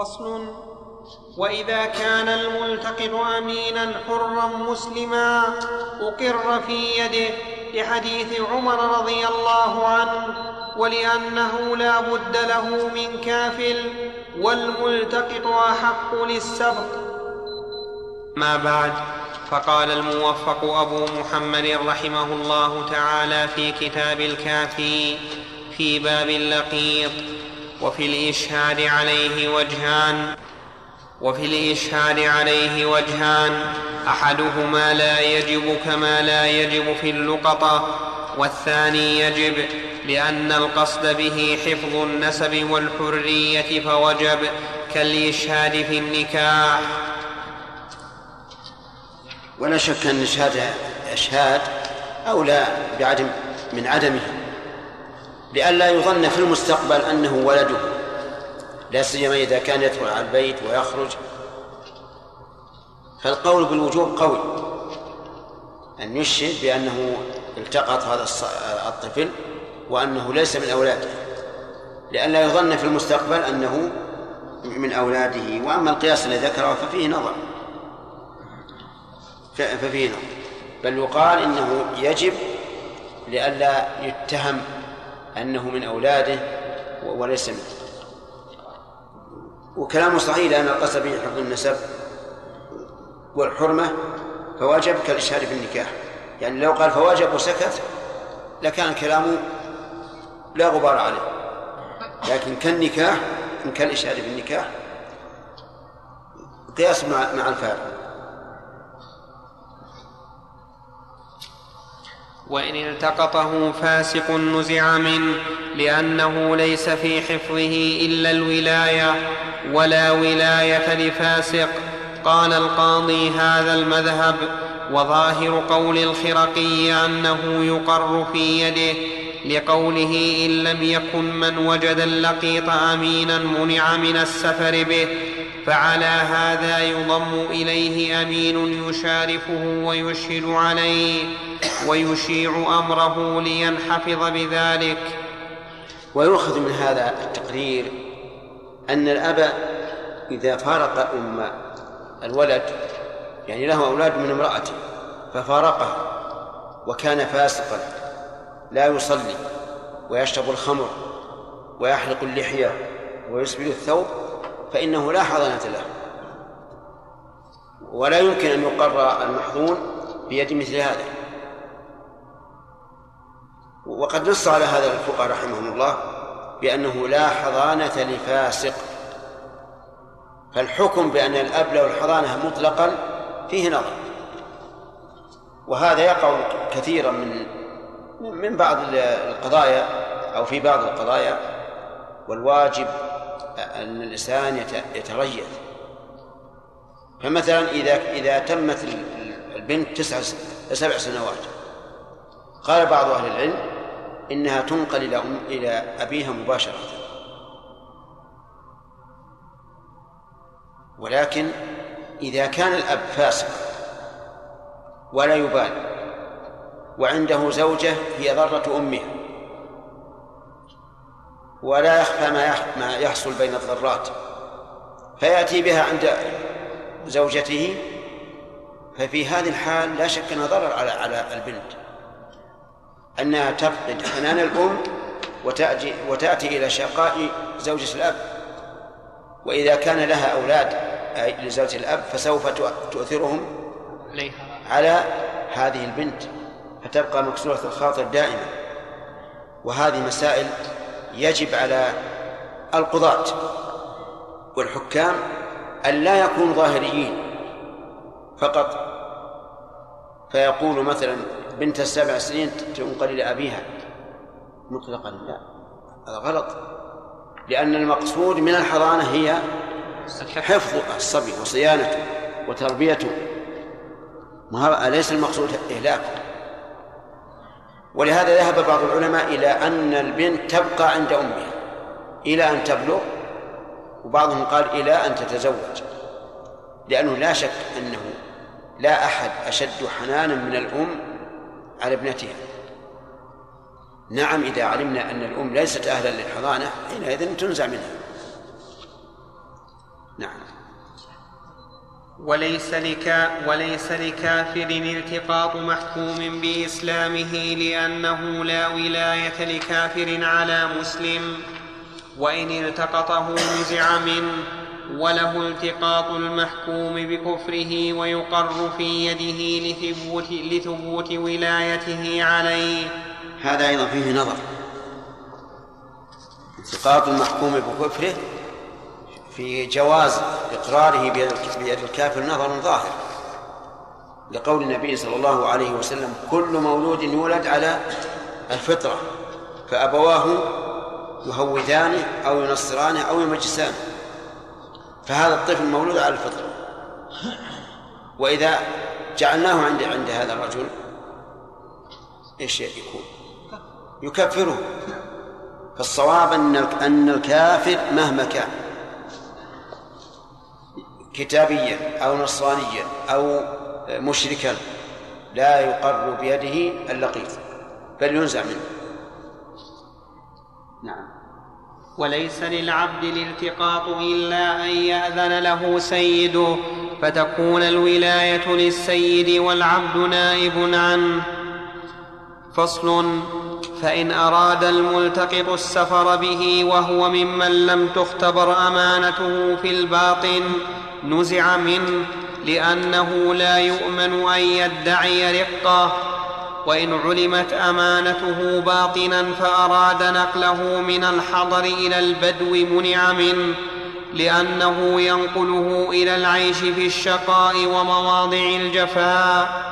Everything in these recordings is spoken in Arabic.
فصل. وإذا كان الملتقط أمينا حرا مسلما أقر في يده لحديث عمر رضي الله عنه ولأنه لا بد له من كافل والملتقط أحق للسبق. ما بعد فقال الموفق أبو محمد رحمه الله تعالى في كتاب الكافي في باب اللقيط وفي الإشهاد عليه وجهان وفي الإشهاد عليه وجهان أحدهما لا يجب كما لا يجب في اللقطة والثاني يجب لأن القصد به حفظ النسب والحرية فوجب كالإشهاد في النكاح. ولا شك أن إشهاد إشهاد أولى بعدم من عدمه. لئلا يظن في المستقبل أنه ولده لا سيما إذا كان يدخل على البيت ويخرج. فالقول بالوجوب قوي أن يشهد بأنه التقط هذا الطفل وأنه ليس من أولاده. لئلا يظن في المستقبل أنه من أولاده وأما القياس الذي ذكره ففيه نظر. ففيه نظر. بل يقال إنه يجب لئلا يتهم أنه من أولاده وليس منه. وكلامه صحيح لأن القصد به حفظ النسب والحرمة فواجب كالإشهاد في النكاح. يعني لو قال فواجب وسكت لكان كلامه لا غبار عليه. لكن كالنكاح كالإشهاد في النكاح قياس مع الفارق. وإن التقطه فاسق نزع منه لأنه ليس في حفظه إلا الولاية ولا ولاية لفاسق. قال القاضي هذا المذهب وظاهر قول الخرقي أنه يقر في يده لقوله إن لم يكن من وجد اللقيط أمينا منع من السفر به فعلى هذا يضم إليه أمين يشارفه ويشهد عليه ويشيع أمره لينحفظ بذلك. ويؤخذ من هذا التقرير أن الأب إذا فارق أم الولد يعني له أولاد من امرأته ففارقه وكان فاسقا لا يصلي ويشرب الخمر ويحلق اللحية ويسبل الثوب فإنه لا حضانة له. ولا يمكن أن يقر المحظون بيد مثل هذا. وقد نص على هذا الفقهاء رحمهم الله بأنه لا حضانة لفاسق. فالحكم بأن الأب له الحضانة مطلقا فيه نظر. وهذا يقع كثيرا من من بعض القضايا أو في بعض القضايا. والواجب أن الإنسان يتريث فمثلا إذا إذا تمت البنت تسع سبع سنوات قال بعض أهل العلم إنها تنقل إلى أم إلى أبيها مباشرة. ولكن إذا كان الأب فاسق ولا يبالي وعنده زوجة هي ضرة أمها ولا يخفى ما يحصل بين الضرات. فيأتي بها عند زوجته ففي هذه الحال لا شك أنها ضرر على على البنت. أنها تفقد حنان الأم وتأتي وتأتي إلى شقاء زوجة الأب. وإذا كان لها أولاد أي لزوجة الأب فسوف تؤثرهم على هذه البنت فتبقى مكسورة الخاطر دائما. وهذه مسائل يجب على القضاة والحكام أن لا يكونوا ظاهريين فقط. فيقول مثلا بنت السبع سنين تنقل إلى أبيها. مطلقا لا هذا غلط. لأن المقصود من الحضانة هي حفظ الصبي وصيانته وتربيته. ما أليس المقصود إهلاكه؟ ولهذا ذهب بعض العلماء إلى أن البنت تبقى عند أمها إلى أن تبلغ وبعضهم قال إلى أن تتزوج لأنه لا شك أنه لا أحد أشد حنانا من الأم على ابنتها. نعم إذا علمنا أن الأم ليست أهلا للحضانة حينئذ تنزع منها. نعم. وليس, لكا وليس لكافر التقاط محكوم بإسلامه لأنه لا ولاية لكافر على مسلم. وإن التقطه نزع منه وله التقاط المحكوم بكفره ويقر في يده لثبوت, لثبوت ولايته عليه. هذا أيضا فيه نظر. التقاط المحكوم بكفره في جواز إقراره بيد الكافر نظر ظاهر. لقول النبي صلى الله عليه وسلم كل مولود يولد على الفطرة فأبواه يهودانه أو ينصرانه أو يمجسانه فهذا الطفل مولود على الفطرة. وإذا جعلناه عند عند هذا الرجل إيش يكون؟ يكفره. فالصواب أن أن الكافر مهما كان كتابيا أو نصرانيا أو مشركا لا يقر بيده اللقيط بل ينزع منه. نعم. وليس للعبد الالتقاط إلا أن يأذن له سيده فتكون الولاية للسيد والعبد نائب عنه. فصل فإن أراد الملتقط السفر به وهو ممن لم تختبر أمانته في الباطن نزع منه لأنه لا يؤمن أن يدعي رقة. وإن علمت أمانته باطنا فأراد نقله من الحضر إلى البدو منع منه لأنه ينقله إلى العيش في الشقاء ومواضع الجفاء.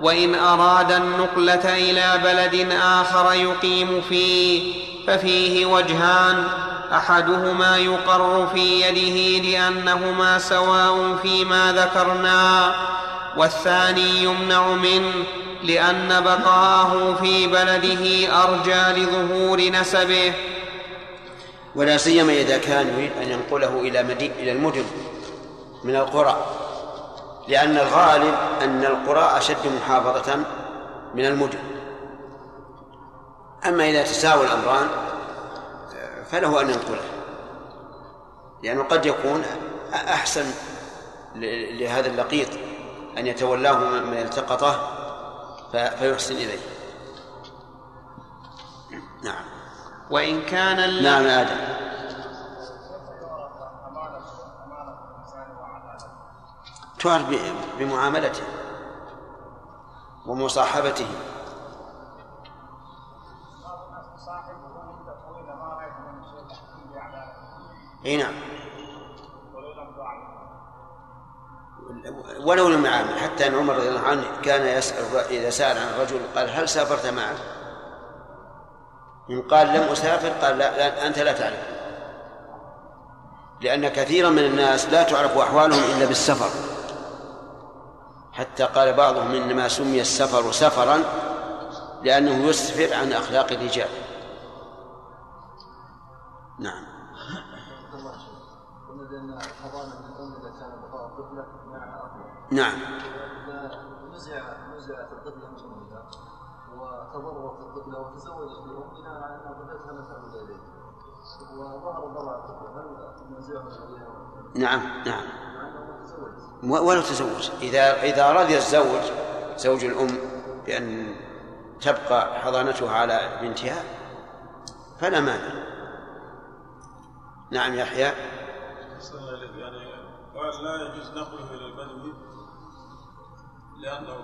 وإن أراد النقلة إلى بلد آخر يقيم فيه ففيه وجهان. أحدهما يقر في يده لأنهما سواء فيما ذكرنا والثاني يمنع منه لأن بقاءه في بلده أرجى لظهور نسبه. ولا سيما إذا كان يريد أن ينقله مدين إلى المدن من القرى. لأن الغالب أن القرى أشد محافظة من المدن. أما إذا تساوى الأمران فله أن ينقله لأنه قد يكون أحسن لهذا اللقيط أن يتولاه من التقطه فيحسن إليه. نعم. وإن كان نعم آدم. تعرف بمعاملته ومصاحبته. إي نعم. ولو لم يعامل حتى إن عمر رضي الله عنه كان يسأل إذا سأل عن الرجل قال هل سافرت معه؟ إن قال لم أسافر قال لا, لا أنت لا تعرف. لأن كثيرا من الناس لا تعرف أحوالهم إلا بالسفر. حتى قال بعضهم إنما سمي السفر سفرا لأنه يسفر عن أخلاق الرجال. نعم. نعم. نزع نزعت الطفلة من وتضررت الطفلة وتزوجت تعود وظهر الطفلة هل نعم نعم. ولو تزوج إذا إذا رضي الزوج زوج الأم بأن تبقى حضانتها على بنتها فلا مانع نعم يحيى يعني قال لا يجوز نقله إلى البدو لأنه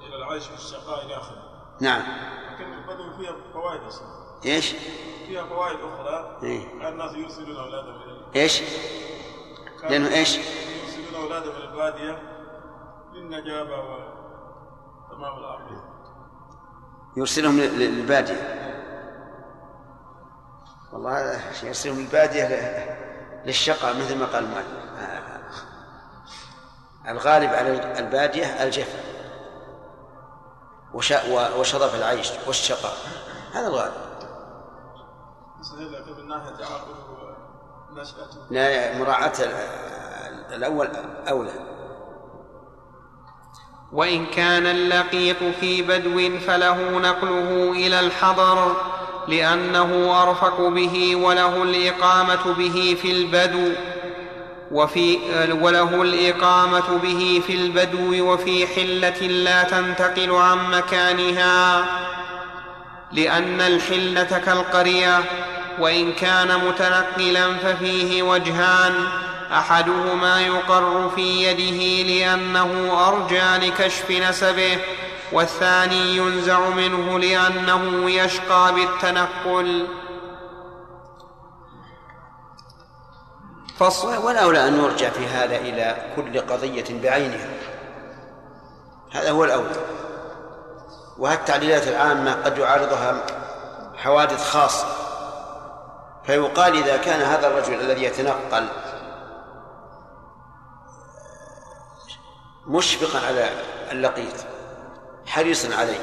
إلى العيش في الشقاء إلى آخره نعم لكن البدو فيها فوائد أصلا إيش؟ فيها فوائد أخرى إيه؟ الناس يرسلون أولادهم إليه إيش؟ لأنه إيش؟ أولادهم إلى البادية للنجابة وتمام الأمر. يرسلهم للبادية. والله يرسلهم للبادية للشقة مثل ما قال المؤلف الغالب على البادية الجفا وشرف العيش والشقاء. هذا الغالب. لا مراعاة الأول أولى. وإن كان اللقيط في بدو فله نقله إلى الحضر لأنه أرفق به وله الإقامة به في البدو وفي وله الإقامة به في البدو وفي حلة لا تنتقل عن مكانها لأن الحلة كالقرية وإن كان متنقلا ففيه وجهان أحدهما يقر في يده لأنه أرجى لكشف نسبه والثاني ينزع منه لأنه يشقى بالتنقل. فصل والأولى أن نرجع في هذا إلى كل قضية بعينها. هذا هو الأولى وهالتعليلات العامة قد يعارضها حوادث خاصة. فيقال إذا كان هذا الرجل الذي يتنقل مشفقا على اللقيط حريصا عليه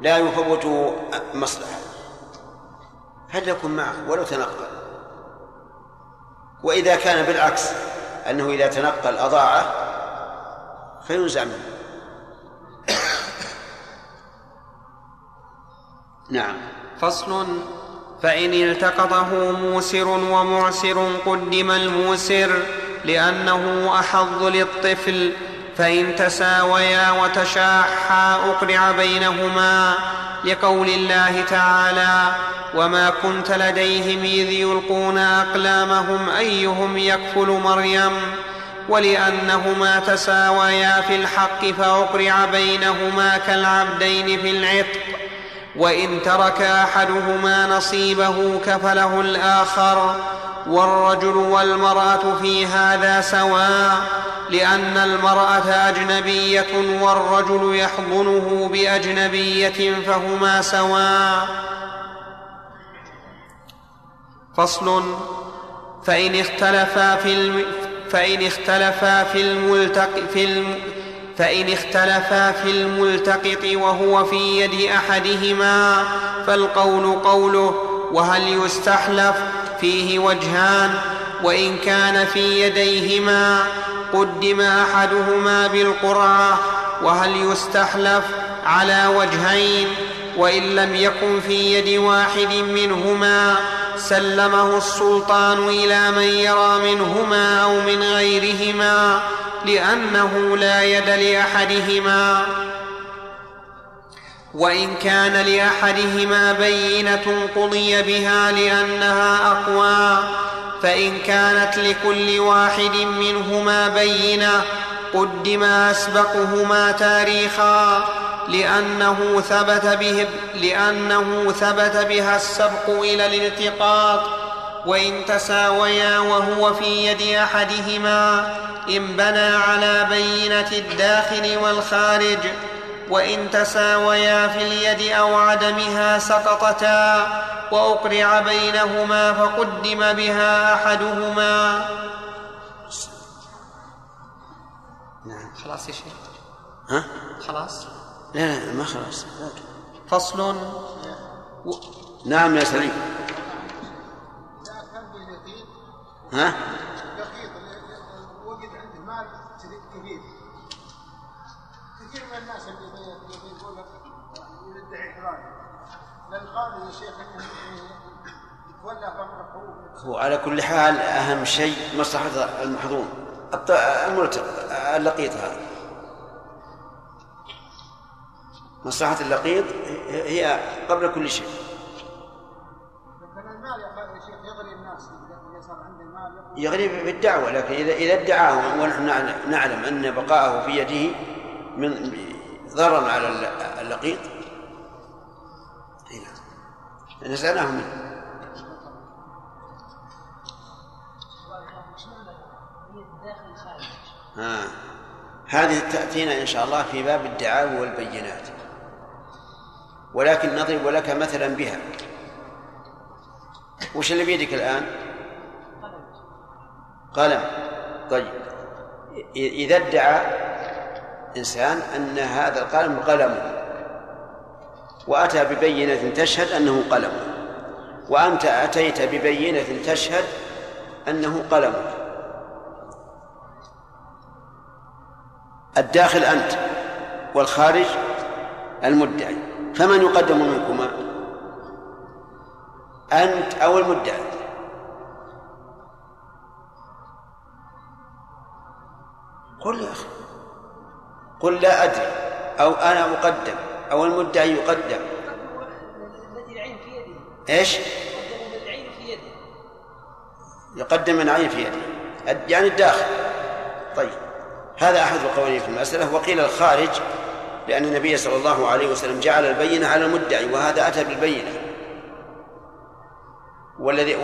لا يفوته مصلحة. هل يكون معه؟ ولو تنقل. وإذا كان بالعكس أنه إذا تنقل أضاعه فينزع منه. نعم. فصل. فإن التقطه موسر ومعسر قدم الموسر. لأنه أحظ للطفل فإن تساويا وتشاحا أقرع بينهما لقول الله تعالى وما كنت لديهم إذ يلقون أقلامهم أيهم يكفل مريم ولأنهما تساويا في الحق فأقرع بينهما كالعبدين في العتق وإن ترك أحدهما نصيبه كفله الآخر والرجل والمرأة في هذا سواء لأن المرأة أجنبية والرجل يحضنه بأجنبية فهما سواء. فصل فإن اختلفا في الم... فإن اختلفا في الملتق في الم... فإن اختلفا في الملتقط وهو في يد أحدهما فالقول قوله وهل يستحلف فيه وجهان وإن كان في يديهما قدم أحدهما بالقرعة وهل يستحلف على وجهين؟ وإن لم يكن في يد واحد منهما سلمه السلطان إلى من يرى منهما أو من غيرهما لأنه لا يد لأحدهما. وإن كان لأحدهما بينة قضي بها لأنها أقوى فإن كانت لكل واحد منهما بينة قدم أسبقهما تاريخا لأنه ثبت به لأنه ثبت بها السبق إلى الالتقاط. وإن تساويا وهو في يد أحدهما إن بنى على بينة الداخل والخارج. وإن تساويا في اليد أو عدمها سقطتا وأقرع بينهما فقدم بها أحدهما. نعم. خلاص يا شيخ. ها؟ خلاص. لا لا ما خلاص. فصل. و... نعم يا سليم. ها؟ للقاضي يا شيخ إنه يتولى امره هو على كل حال أهم شيء مصلحة المحظوظ الملتق اللقيط هذا. مصلحة اللقيط هي قبل كل شيء. يغري بالدعوة لكن إذا إذا ادعاه ونحن نعلم أن بقاءه في يده من ضرر على اللقيط نزعناه منه ها. هذه تأتينا إن شاء الله في باب الدعاوى والبينات. ولكن نضرب لك مثلا بها. وش اللي بيدك الآن؟ قلم. طيب. إذا ادعى إنسان أن هذا القلم قلمه وأتى ببينة تشهد أنه قلمه وأنت أتيت ببينة تشهد أنه قلمك الداخل أنت والخارج المدعي. فمن يقدم منكما؟ أنت أو المدعي. قل يا أخي قل لا أدري أو أنا أقدم. أو المدعي يقدم. إيش؟ يقدم من عين في يده. يعني الداخل. طيب. هذا أحد القولين في المسألة. وقيل الخارج لأن النبي صلى الله عليه وسلم جعل البينة على المدعي وهذا أتى بالبينة. والذي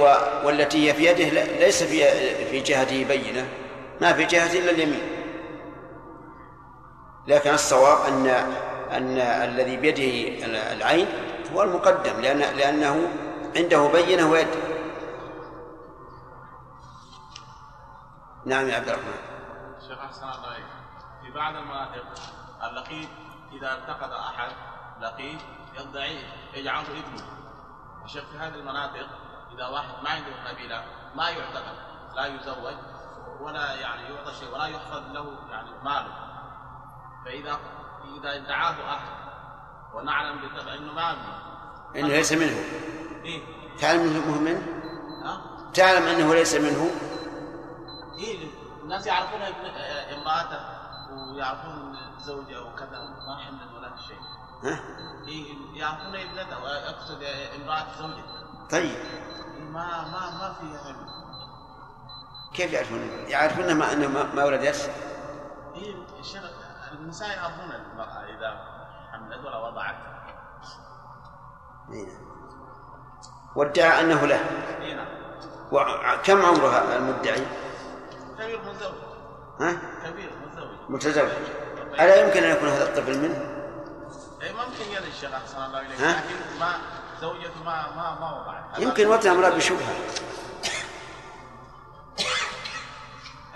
والتي هي في يده ليس في في جهته بينة. ما في جهته إلا اليمين. لكن الصواب أن أن الذي بيده العين هو المقدم لأن لأنه عنده بينة ويد. نعم يا عبد الرحمن. شيخ أحسن الله في بعض المناطق اللقيط إذا التقط أحد لقيط يدعي يجعله ابنه. الشيخ في هذه المناطق إذا واحد ما عنده قبيلة ما يعتقد لا يزوج ولا يعني يعطى شيء ولا يحفظ له يعني ماله. فإذا إذا ادعاه أحد ونعلم بالطبع إنه ما إنه ليس منه. إيه؟ تعلم إنه منه؟ ها؟ تعلم إنه ليس منه؟ إيه الناس يعرفون ابن امرأته ويعرفون زوجه وكذا ما حملت ولا شيء. ها؟ إيه يعرفون ابنته أقصد امرأة زوجته طيب. إيه ما ما ما في علم. كيف يعرفون؟ يعرفون ما إنه ما- ولدت إيه الشيخ النساء يعرفون المرأة إذا حملت ولا وضعت. إيه. وادعى أنه له. إيه نعم. وكم عمرها المدعي؟ كبير متزوج ها؟ كبير متزوج متزوج. ألا يمكن أن يكون هذا الطفل منه؟ إيه ممكن يلي الشيخ أحسن الله إليك؟ لكن ما زوجته ما ما ما وضعت. يمكن وطئ امراه بشبهة.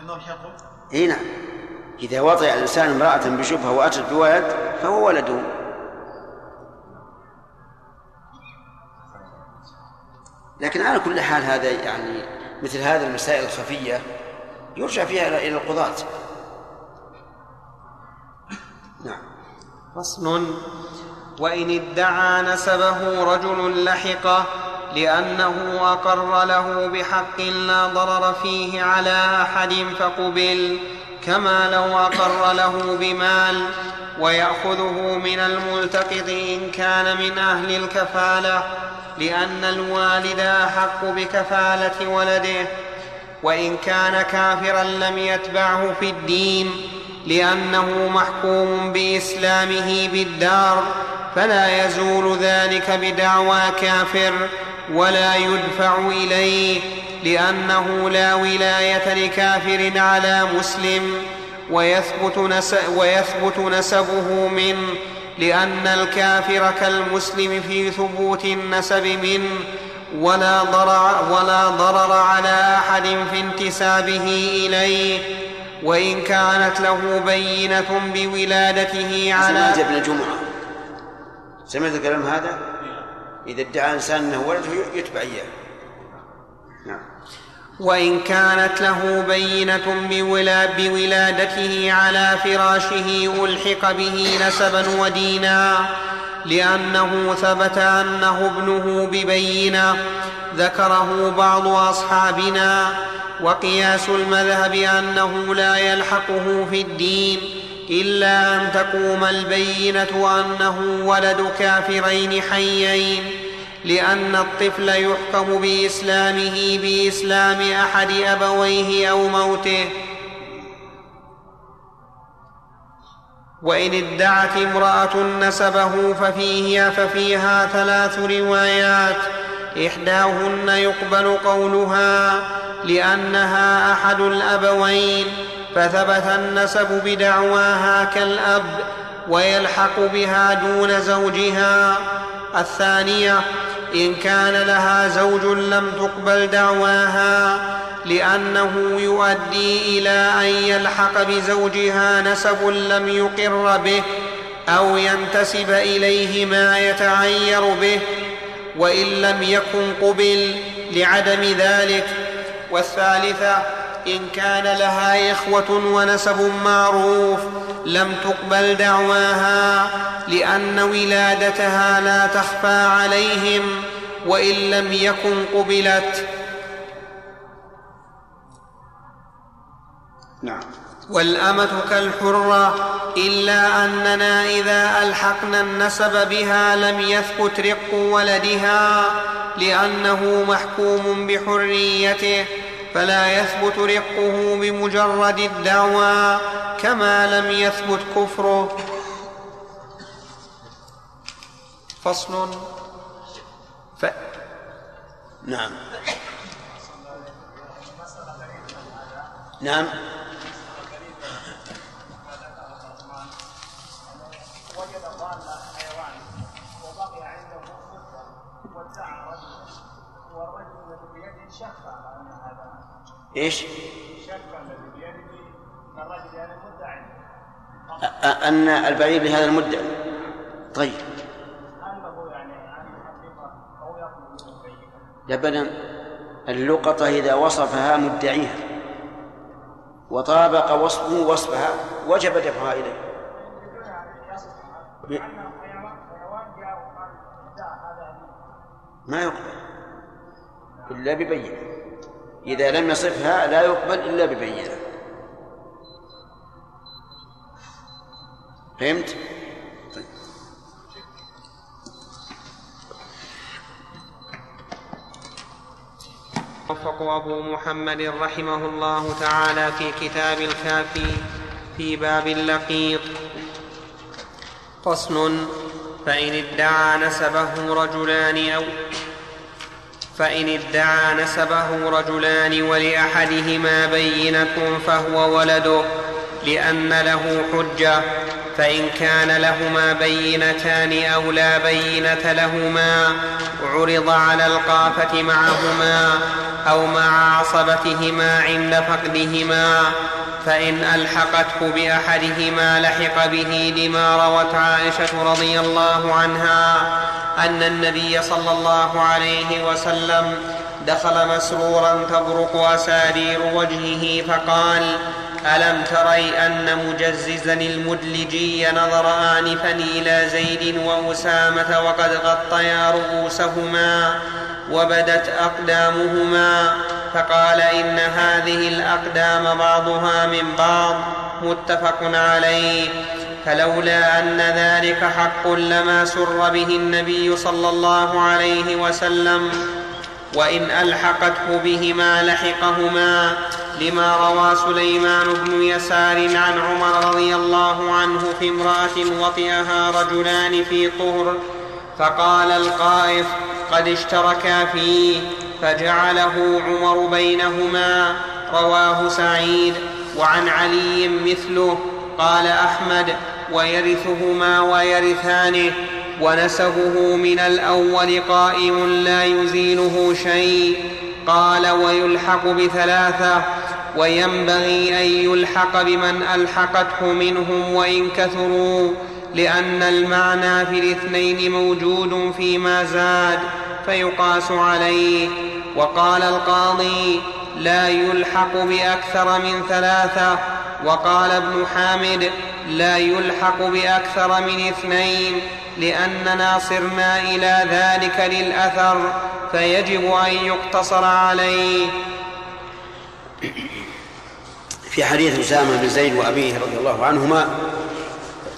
إنه الحكم اي نعم. إذا وطئ الإنسان امرأة بشبهة واتت بولد فهو ولده لكن على كل حال هذا يعني مثل هذه المسائل الخفية يرجع فيها إلى القضاة. نعم. فصل. وإن ادعى نسبه رجل لحقه لأنه أقر له بحق لا ضرر فيه على أحد فقبل. كما لو أقر له بمال ويأخذه من الملتقط إن كان من أهل الكفالة لأن الوالد أحق بكفالة ولده وإن كان كافرا لم يتبعه في الدين لأنه محكوم بإسلامه بالدار فلا يزول ذلك بدعوى كافر ولا يدفع إليه. لأنه لا ولاية لكافر على مسلم ويثبت, نس ويثبت نسبه منه لأن الكافر كالمسلم في ثبوت النسب منه ولا ضرر, ولا ضرر على أحد في انتسابه إليه. وإن كانت له بينة بولادته على سمعت ابن جمعة سمعت الكلام هذا؟ إذا ادعى إنسان أنه ولده يتبع إياه. وإن كانت له بينة بولا بولادته على فراشه ألحق به نسبا ودينا لأنه ثبت أنه ابنه ببينة. ذكره بعض أصحابنا وقياس المذهب أنه لا يلحقه في الدين إلا أن تقوم البينة أنه ولد كافرين حيين. لأن الطفل يحكم بإسلامه بإسلام أحد أبويه أو موته. وإن ادعت امرأة نسبه ففيه ففيها ثلاث روايات. إحداهن يقبل قولها لأنها أحد الأبوين فثبت النسب بدعواها كالأب ويلحق بها دون زوجها. الثانية إن كان لها زوج لم تقبل دعواها لأنه يؤدي إلى أن يلحق بزوجها نسب لم يقر به أو ينتسب إليه ما يتعير به وإن لم يكن قبل لعدم ذلك. والثالثة إن كان لها إخوة ونسب معروف لم تقبل دعواها لأن ولادتها لا تخفى عليهم وإن لم يكن قبلت. نعم. والأمة كالحرة إلا أننا إذا ألحقنا النسب بها لم يثبت رق ولدها لأنه محكوم بحريته. فلا يثبت رقه بمجرد الدعوى كما لم يثبت كفره. فصل. ف... نعم. نعم وجد ضال حيوان وبقي عنده مدة وادعى رجل والرجل الذي بيده شك على ان هذا إيش؟ شك الذي بيده ان الرجل يعني مدعي أ- أ- أن البعير لهذا المدعي طيب. لبنا اللقطة إذا وصفها مدعيها وطابق وصفه وصفها وجب دفعها إليه. ما يقبل. إلا ببينة. إذا لم يصفها لا يقبل إلا ببينة فهمت؟ طيب. وفق أبو محمد رحمه الله تعالى في كتاب الكافي في باب اللقيط فصل فإن ادعى نسبه رجلان أو فإن ادعى نسبه رجلان ولأحدهما بينة فهو ولده لأن له حجة فإن كان لهما بينتان أو لا بينة لهما عرض على القافة معهما أو مع عصبتهما عند فقدهما. فإن ألحقته بأحدهما لحق به لما روت عائشة رضي الله عنها أن النبي صلى الله عليه وسلم دخل مسرورا تبرق أسارير وجهه فقال ألم تري أن مجززا المدلجي نظر آنفا إلى زيد وأسامة وقد غطيا رؤوسهما وبدت أقدامهما فقال إن هذه الأقدام بعضها من بعض متفق عليه. فلولا أن ذلك حق لما سر به النبي صلى الله عليه وسلم. وإن ألحقته بهما لحقهما لما روى سليمان بن يسار عن عمر رضي الله عنه في امرأة وطئها رجلان في طهر فقال القائف قد اشتركا فيه. فجعله عمر بينهما رواه سعيد. وعن علي مثله قال أحمد ويرثهما ويرثانه ونسبه من الأول قائم لا يزيله شيء. قال ويلحق بثلاثة وينبغي أن يلحق بمن ألحقته منهم وإن كثروا لأن المعنى في الاثنين موجود فيما زاد. فيقاس عليه. وقال القاضي لا يلحق بأكثر من ثلاثة. وقال ابن حامد لا يلحق بأكثر من اثنين لأننا صرنا إلى ذلك للأثر فيجب أن يقتصر عليه. في حديث أسامة بن زيد وأبيه رضي الله عنهما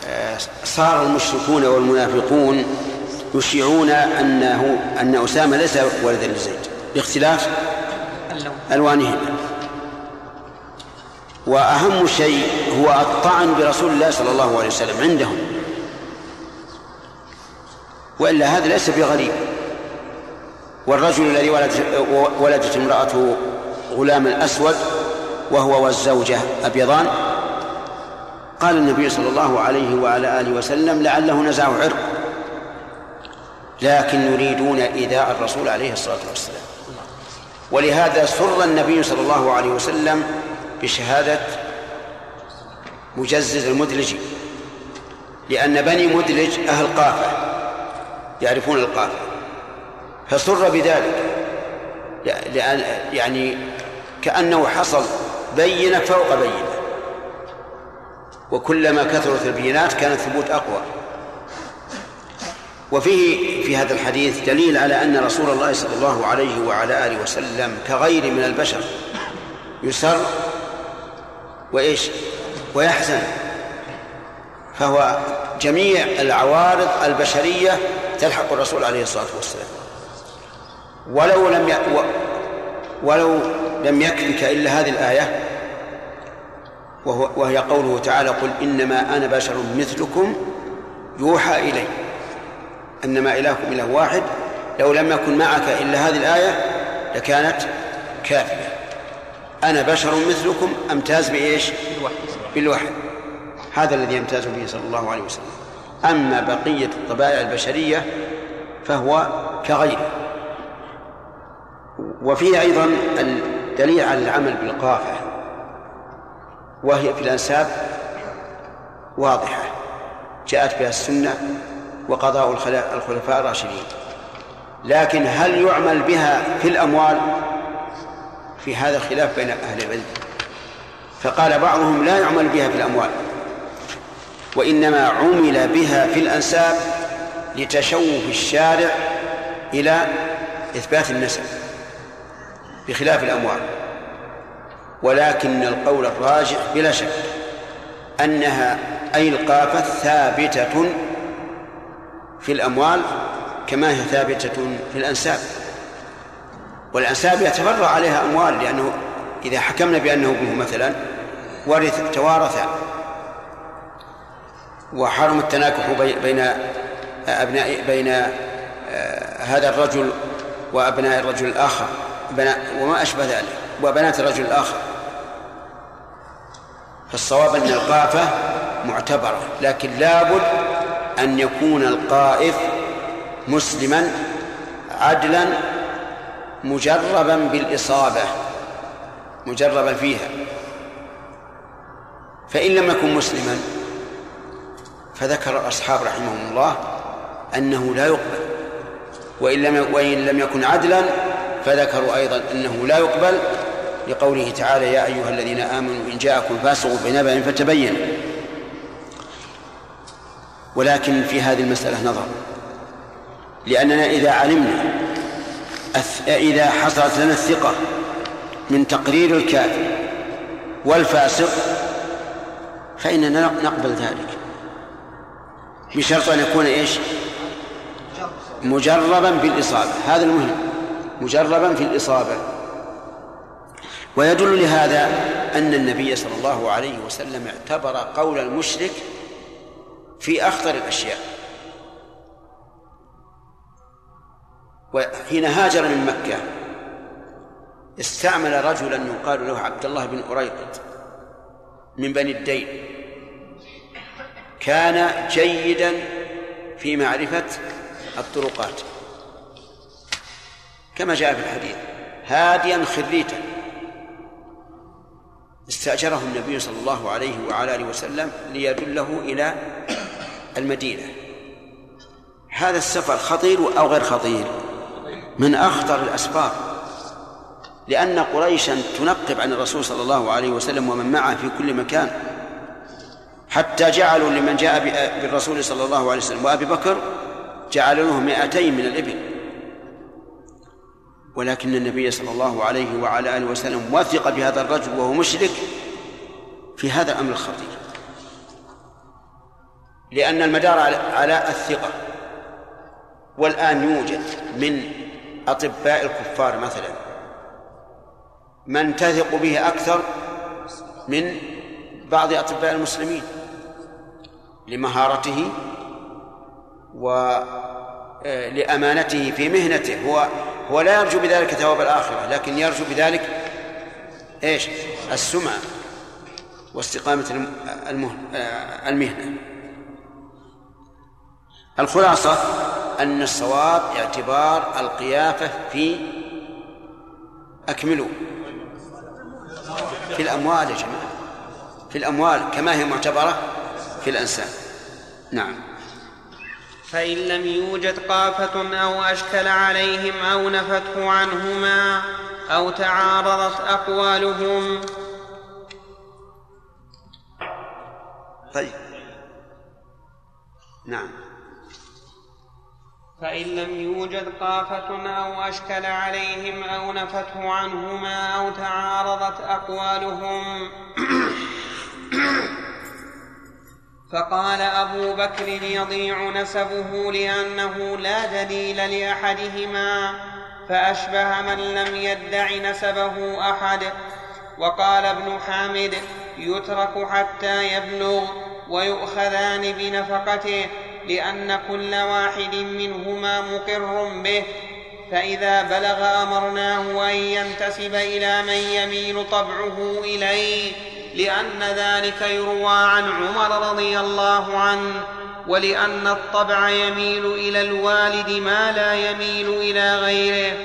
آه، صار المشركون والمنافقون يشيعون أنه أن أسامة ليس ولدا لزيد باختلاف ألوانهما. وأهم شيء هو الطعن برسول الله صلى الله عليه وسلم عندهم. وإلا هذا ليس بغريب. والرجل الذي ولدت امرأته غلاما أسود وهو والزوجة أبيضان. قال النبي صلى الله عليه وعلى آله وسلم لعله نزع عرق. لكن يريدون إيذاء الرسول عليه الصلاة والسلام. ولهذا سر النبي صلى الله عليه وسلم بشهادة مجزز المدلج لأن بني مدلج أهل قافة يعرفون القافة. فسر بذلك لأن يعني كأنه حصل بينة فوق بينة. وكلما كثرت البينات كان الثبوت أقوى. وفيه في هذا الحديث دليل على أن رسول الله صلى الله عليه وعلى آله وسلم كغير من البشر يسر وإيش؟ ويحزن. فهو جميع العوارض البشرية تلحق الرسول عليه الصلاة والسلام. ولو لم ي... ولو لم يكفك إلا هذه الآية وهو وهي قوله تعالى قل إنما أنا بشر مثلكم يوحى إلي. أنما إلهكم إله واحد لو لم يكن معك إلا هذه الآية لكانت كافية. أنا بشر مثلكم أمتاز بإيش؟ بالوحي. هذا الذي يمتاز به صلى الله عليه وسلم. أما بقية الطبائع البشرية فهو كغيره. وفيه أيضا الدليل على العمل بالقافة وهي في الأنساب واضحة. جاءت بها السنة وقضاء الخلفاء الراشدين. لكن هل يعمل بها في الأموال؟ في هذا خلاف بين أهل العلم. فقال بعضهم لا يعمل بها في الأموال وإنما عمل بها في الأنساب لتشوف الشارع إلى إثبات النسب بخلاف الأموال. ولكن القول الراجح بلا شك أنها أي القافة ثابتة في الأموال كما هي ثابتة في الأنساب. والأنساب يتفرع عليها أموال لأنه إذا حكمنا بأنه ابنه مثلا ورث توارث وحرم التناكح بين أبناء بين آه، هذا الرجل وأبناء الرجل الآخر وما أشبه ذلك وبنات الرجل الآخر. فالصواب أن القافة معتبرة لكن لابد أن يكون القائف مسلما عدلا مجربا بالإصابة مجربا فيها. فإن لم يكن مسلما فذكر الأصحاب رحمهم الله أنه لا يقبل وإن لم وإن لم يكن عدلا فذكروا أيضا أنه لا يقبل لقوله تعالى يا أيها الذين آمنوا إن جاءكم فاسق بنبأ فتبينوا ولكن في هذه المسألة نظر. لأننا إذا علمنا إذا حصلت لنا الثقة من تقرير الكافر والفاسق فإننا نقبل ذلك. بشرط أن يكون إيش؟ مجربا بالإصابة. هذا المهم. مجربا في الإصابة. ويدل لهذا أن النبي صلى الله عليه وسلم اعتبر قول المشرك في أخطر الأشياء. وحين هاجر من مكة استعمل رجلا يقال له عبد الله بن أريقط من بني الدين. كان جيدا في معرفة الطرقات. كما جاء في الحديث هاديا خريتا. استأجره النبي صلى الله عليه وعلى آله وسلم ليدله إلى المدينة. هذا السفر خطير أو غير خطير؟ من أخطر الأسفار لأن قريشا تنقب عن الرسول صلى الله عليه وسلم ومن معه في كل مكان. حتى جعلوا لمن جاء بالرسول صلى الله عليه وسلم وأبي بكر جعلوا له مائتين من الإبل. ولكن النبي صلى الله عليه وعلى آله وسلم وثق بهذا الرجل وهو مشرك في هذا الأمر الخطير. لأن المدار على الثقة والآن يوجد من أطباء الكفار مثلا من تثق به أكثر من بعض أطباء المسلمين لمهارته ولأمانته في مهنته. هو هو لا يرجو بذلك ثواب الآخرة لكن يرجو بذلك إيش؟ السمعة واستقامة المهنة. الخلاصة أن الصواب اعتبار القيافة في أكملوا. في الأموال يا جماعة. في الأموال كما هي معتبرة في الأنساب نعم. فإن لم يوجد قافة أو أشكل عليهم أو نفته عنهما أو تعارضت أقوالهم. طيب. نعم. فإن لم يوجد قافة أو أشكل عليهم أو نفته عنهما أو تعارضت أقوالهم. فقال أبو بكر يضيع نسبه لأنه لا دليل لأحدهما فأشبه من لم يدع نسبه أحد. وقال ابن حامد يترك حتى يبلغ ويؤخذان بنفقته لأن كل واحد منهما مقر به. فإذا بلغ أمرناه أن ينتسب إلى من يميل طبعه إليه لأن ذلك يروى عن عمر رضي الله عنه ولأن الطبع يميل إلى الوالد ما لا يميل إلى غيره.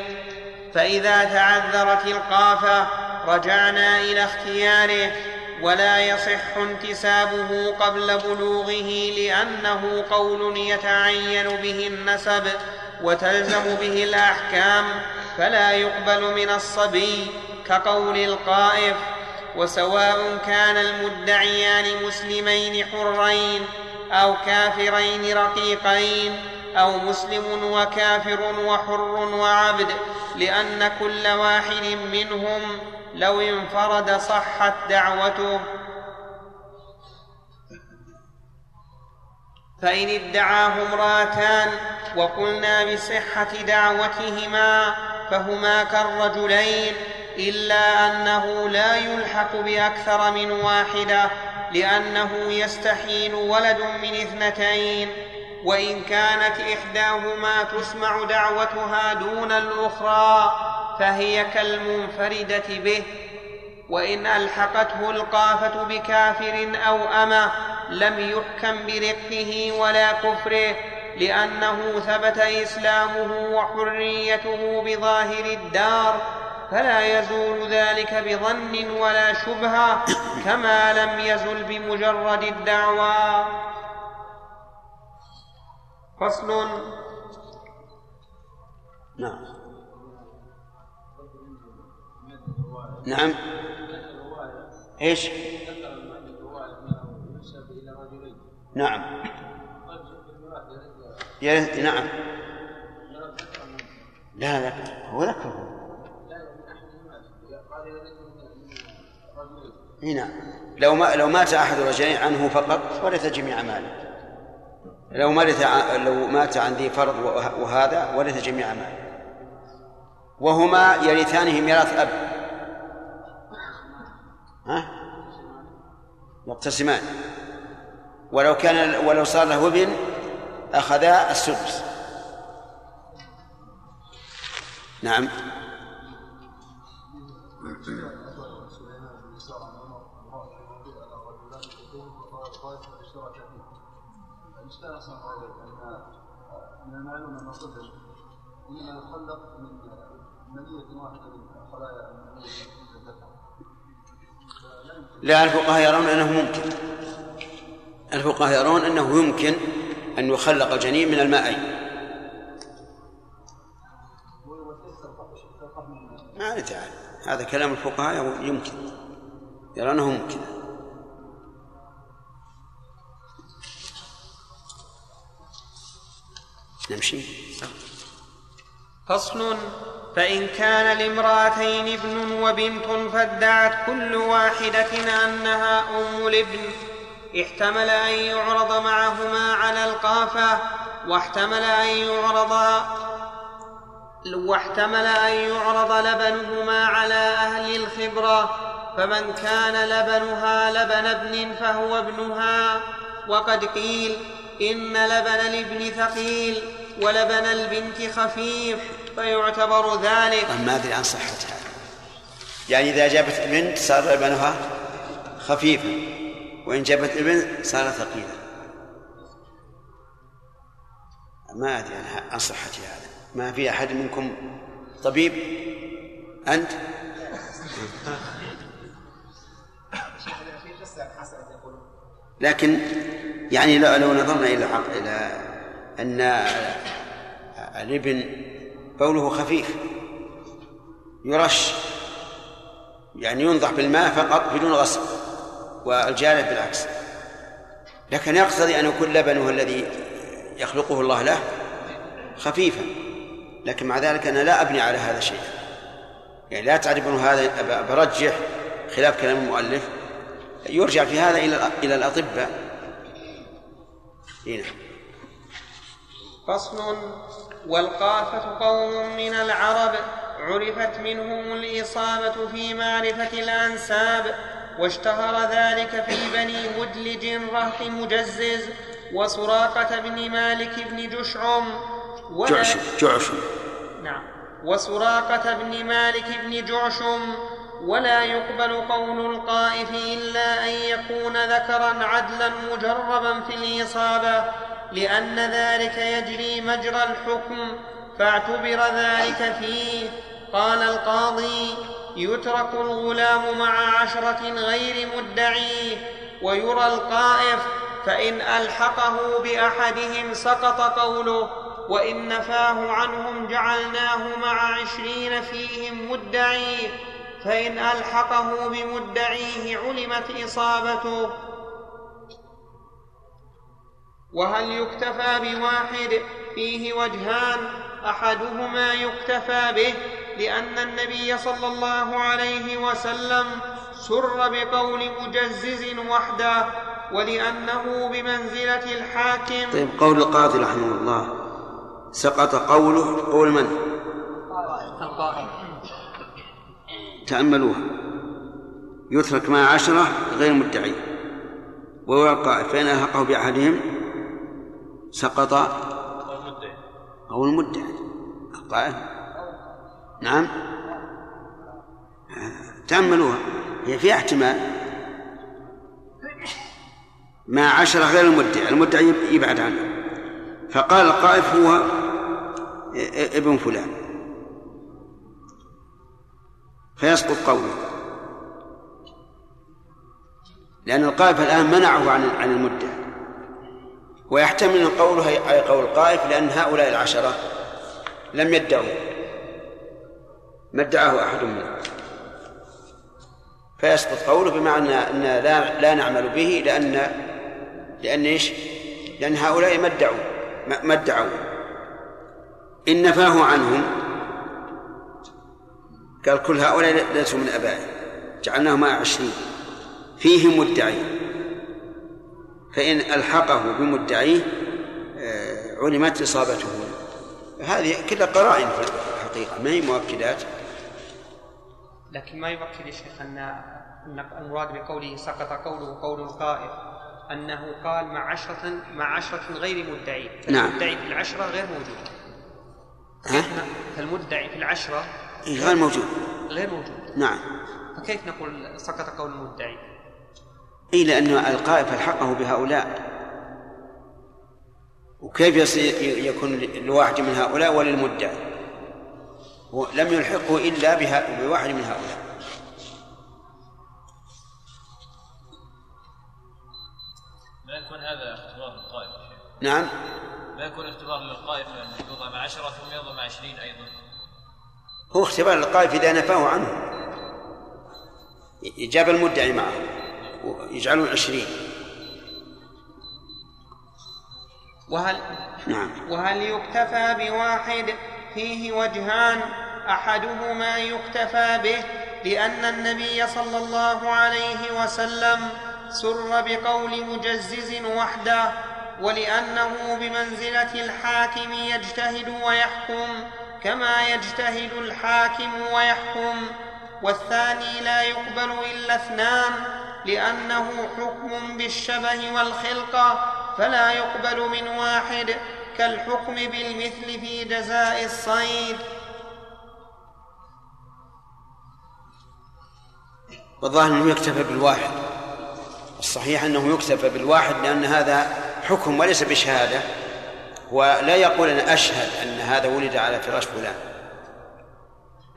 فإذا تعذرت القافة رجعنا إلى اختياره ولا يصح انتسابه قبل بلوغه لأنه قول يتعين به النسب وتلزم به الأحكام فلا يقبل من الصبي كقول القائف. وسواء كان المدعيان مسلمين حرين أو كافرين رقيقين أو مسلم وكافر وحر وعبد لأن كل واحد منهم لو انفرد صحت دعوته. فإن ادعاه امرأتان وقلنا بصحة دعوتهما فهما كالرجلين إلا أنه لا يلحق بأكثر من واحدة لأنه يستحيل ولد من اثنتين. وإن كانت إحداهما تسمع دعوتها دون الأخرى فهي كالمنفردة به. وإن ألحقته القافة بكافر أو أمة لم يحكم برقه ولا كفره لأنه ثبت إسلامه وحريته بظاهر الدار. فلا يزول ذلك بظن ولا شبهة كما لم يزل بمجرد الدعوى. فصل. نعم. نعم. إيش؟ نعم. نعم. لا لا هو ذكره. إي نعم. لو ما لو مات أحد الرجلين عنه فقط؟ ورث جميع ماله لو مات لو مات عن ذي فرض وهذا ورث جميع ماله وهما يرثانه ميراث أب. ها؟ يقتسمان ولو كان ولو صار له ابن أخذا السدس. نعم. المعلوم ان الطفل انما يخلق من منيه واحدة من لا الفقهاء يرون أنه ممكن. الفقهاء يرون أنه يمكن أن يخلق الجنين من المائين ما ندري هذا كلام الفقهاء يمكن. يرونه ممكن. نمشي. فصل. فإن كان لامرأتين ابن وبنت فادعت كل واحدة أنها أم الابن احتمل أن يعرض معهما على القافة واحتمل أن يعرض واحتمل أن يعرض لبنهما على أهل الخبرة. فمن كان لبنها لبن ابن فهو ابنها. وقد قيل إن لبن الابن ثقيل ولبن البنت خفيف فيعتبر ذلك. ما أدري عن صحتها. يعني إذا جابت بنت صار لبنها خفيفا وإن جابت ابن صار ثقيلا ما أدري عن صحة هذا. ما في أحد منكم طبيب؟ أنت؟ لكن يعني لو نظرنا إلى إلى أن الابن بوله خفيف يرش يعني ينضح بالماء فقط بدون غسل والجارية بالعكس. لكن يقتضي أن يكون لبنه الذي يخلقه الله له خفيفا. لكن مع ذلك أنا لا أبني على هذا شيء يعني لا تعرفون هذا برجح خلاف كلام المؤلف. يرجع في هذا إلى إلى الأطباء. هنا فصل. والقافة قوم من العرب عرفت منهم الإصابة في معرفة الأنساب واشتهر ذلك في بني مدلج رهط مجزز وسراقة بن مالك بن جشعم. جعشم جعشم نعم. وسراقة بن مالك بن جعشم ولا يقبل قول القائف إلا أن يكون ذكرا عدلا مجربا في الإصابة لأن ذلك يجري مجرى الحكم فاعتبر ذلك فيه. قال القاضي يترك الغلام مع عشرة غير مدعيه ويرى القائف فإن ألحقه بأحدهم سقط قوله وإن نفاه عنهم جعلناه مع عشرين فيهم مدعيه فإن ألحقه بمدعيه علمت إصابته. وهل يكتفى بواحد فيه وجهان؟ أحدهما يكتفى به لأن النبي صلى الله عليه وسلم سر بقول مجزز وحده ولأنه بمنزلة الحاكم. طيب قول القاضي رحمه الله. سقط قوله قول من؟ القائل. تأملوها. يترك مع عشرة غير مدعي. ويوقع فإن ألحقه بأحدهم سقط أو المدعي. القائل نعم. تأملوها. هي فيها احتمال. مع عشرة غير المدعي. المدعي يبعد عنه. فقال القائف هو ابن فلان. فيسقط قوله لأن القائف الآن منعه عن عن المدة. ويحتمل أن قوله أي قول القائف لأن هؤلاء العشرة لم يدعوا. ما ادعاه أحد منهم. فيسقط قوله بمعنى أن لا لا نعمل به لأن لأن إيش؟ لأن هؤلاء ما ادعوا. ما ادعوا. إن نفاه عنهم قال كل هؤلاء ليسوا من أبائه جعلناهم عشرين فيهم مدعي. فإن ألحقه بمدعيه آه، علمت إصابته. هذه كلها قرائن في الحقيقة ما هي مؤكدات؟ لكن ما يؤكد يا شيخ ان أن المراد بقوله سقط قوله قول القائل أنه قال مع عشرة مع عشرة غير مدعي. نعم. المدعي في العشرة غير موجود. ها؟ فالمدعي في العشرة غير موجود. غير موجود. نعم. فكيف نقول سقط قول المدعي؟ إي لأن القائف الحقه بهؤلاء. وكيف يصير يكون لواحد من هؤلاء وللمدعي؟ هو لم يلحقه إلا بها بواحد من هؤلاء. ما يكون هذا اختبار شيخ. نعم. ما يكون اختبار للقائد أن يوضع مع عشرة ثم يوضع مع عشرين أيضا؟ هو اختبار القائف إذا نفاه عنه. جاب المدعي معه. ويجعلون عشرين. وهل نعم. وهل يكتفى بواحد فيه وجهان أحدهما يكتفى به لأن النبي صلى الله عليه وسلم سر بقول مجزز وحده ولأنه بمنزلة الحاكم يجتهد ويحكم كما يجتهد الحاكم ويحكم والثاني لا يقبل إلا اثنان لأنه حكم بالشبه والخلقه فلا يقبل من واحد كالحكم بالمثل في جزاء الصيد. والظاهر أنه يكتفى بالواحد الصحيح أنه يكتفى بالواحد لأن هذا حكم وليس بشهادة. ولا يقول أنا أشهد أن هذا ولد على فراش فلان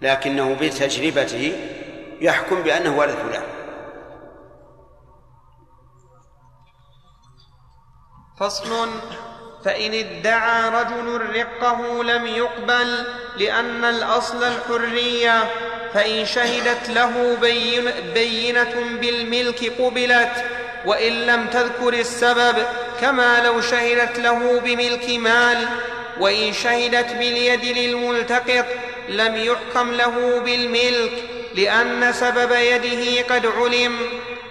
لكنه بتجربته يحكم بأنه ولد فلان. فصل فإن ادعى رجل رقه لم يقبل لأن الأصل الحرية فإن شهدت له بين بينة بالملك قبلت وإن لم تذكر السبب كما لو شهدت له بملك مال وإن شهدت باليد للملتقط لم يحكم له بالملك لأن سبب يده قد علم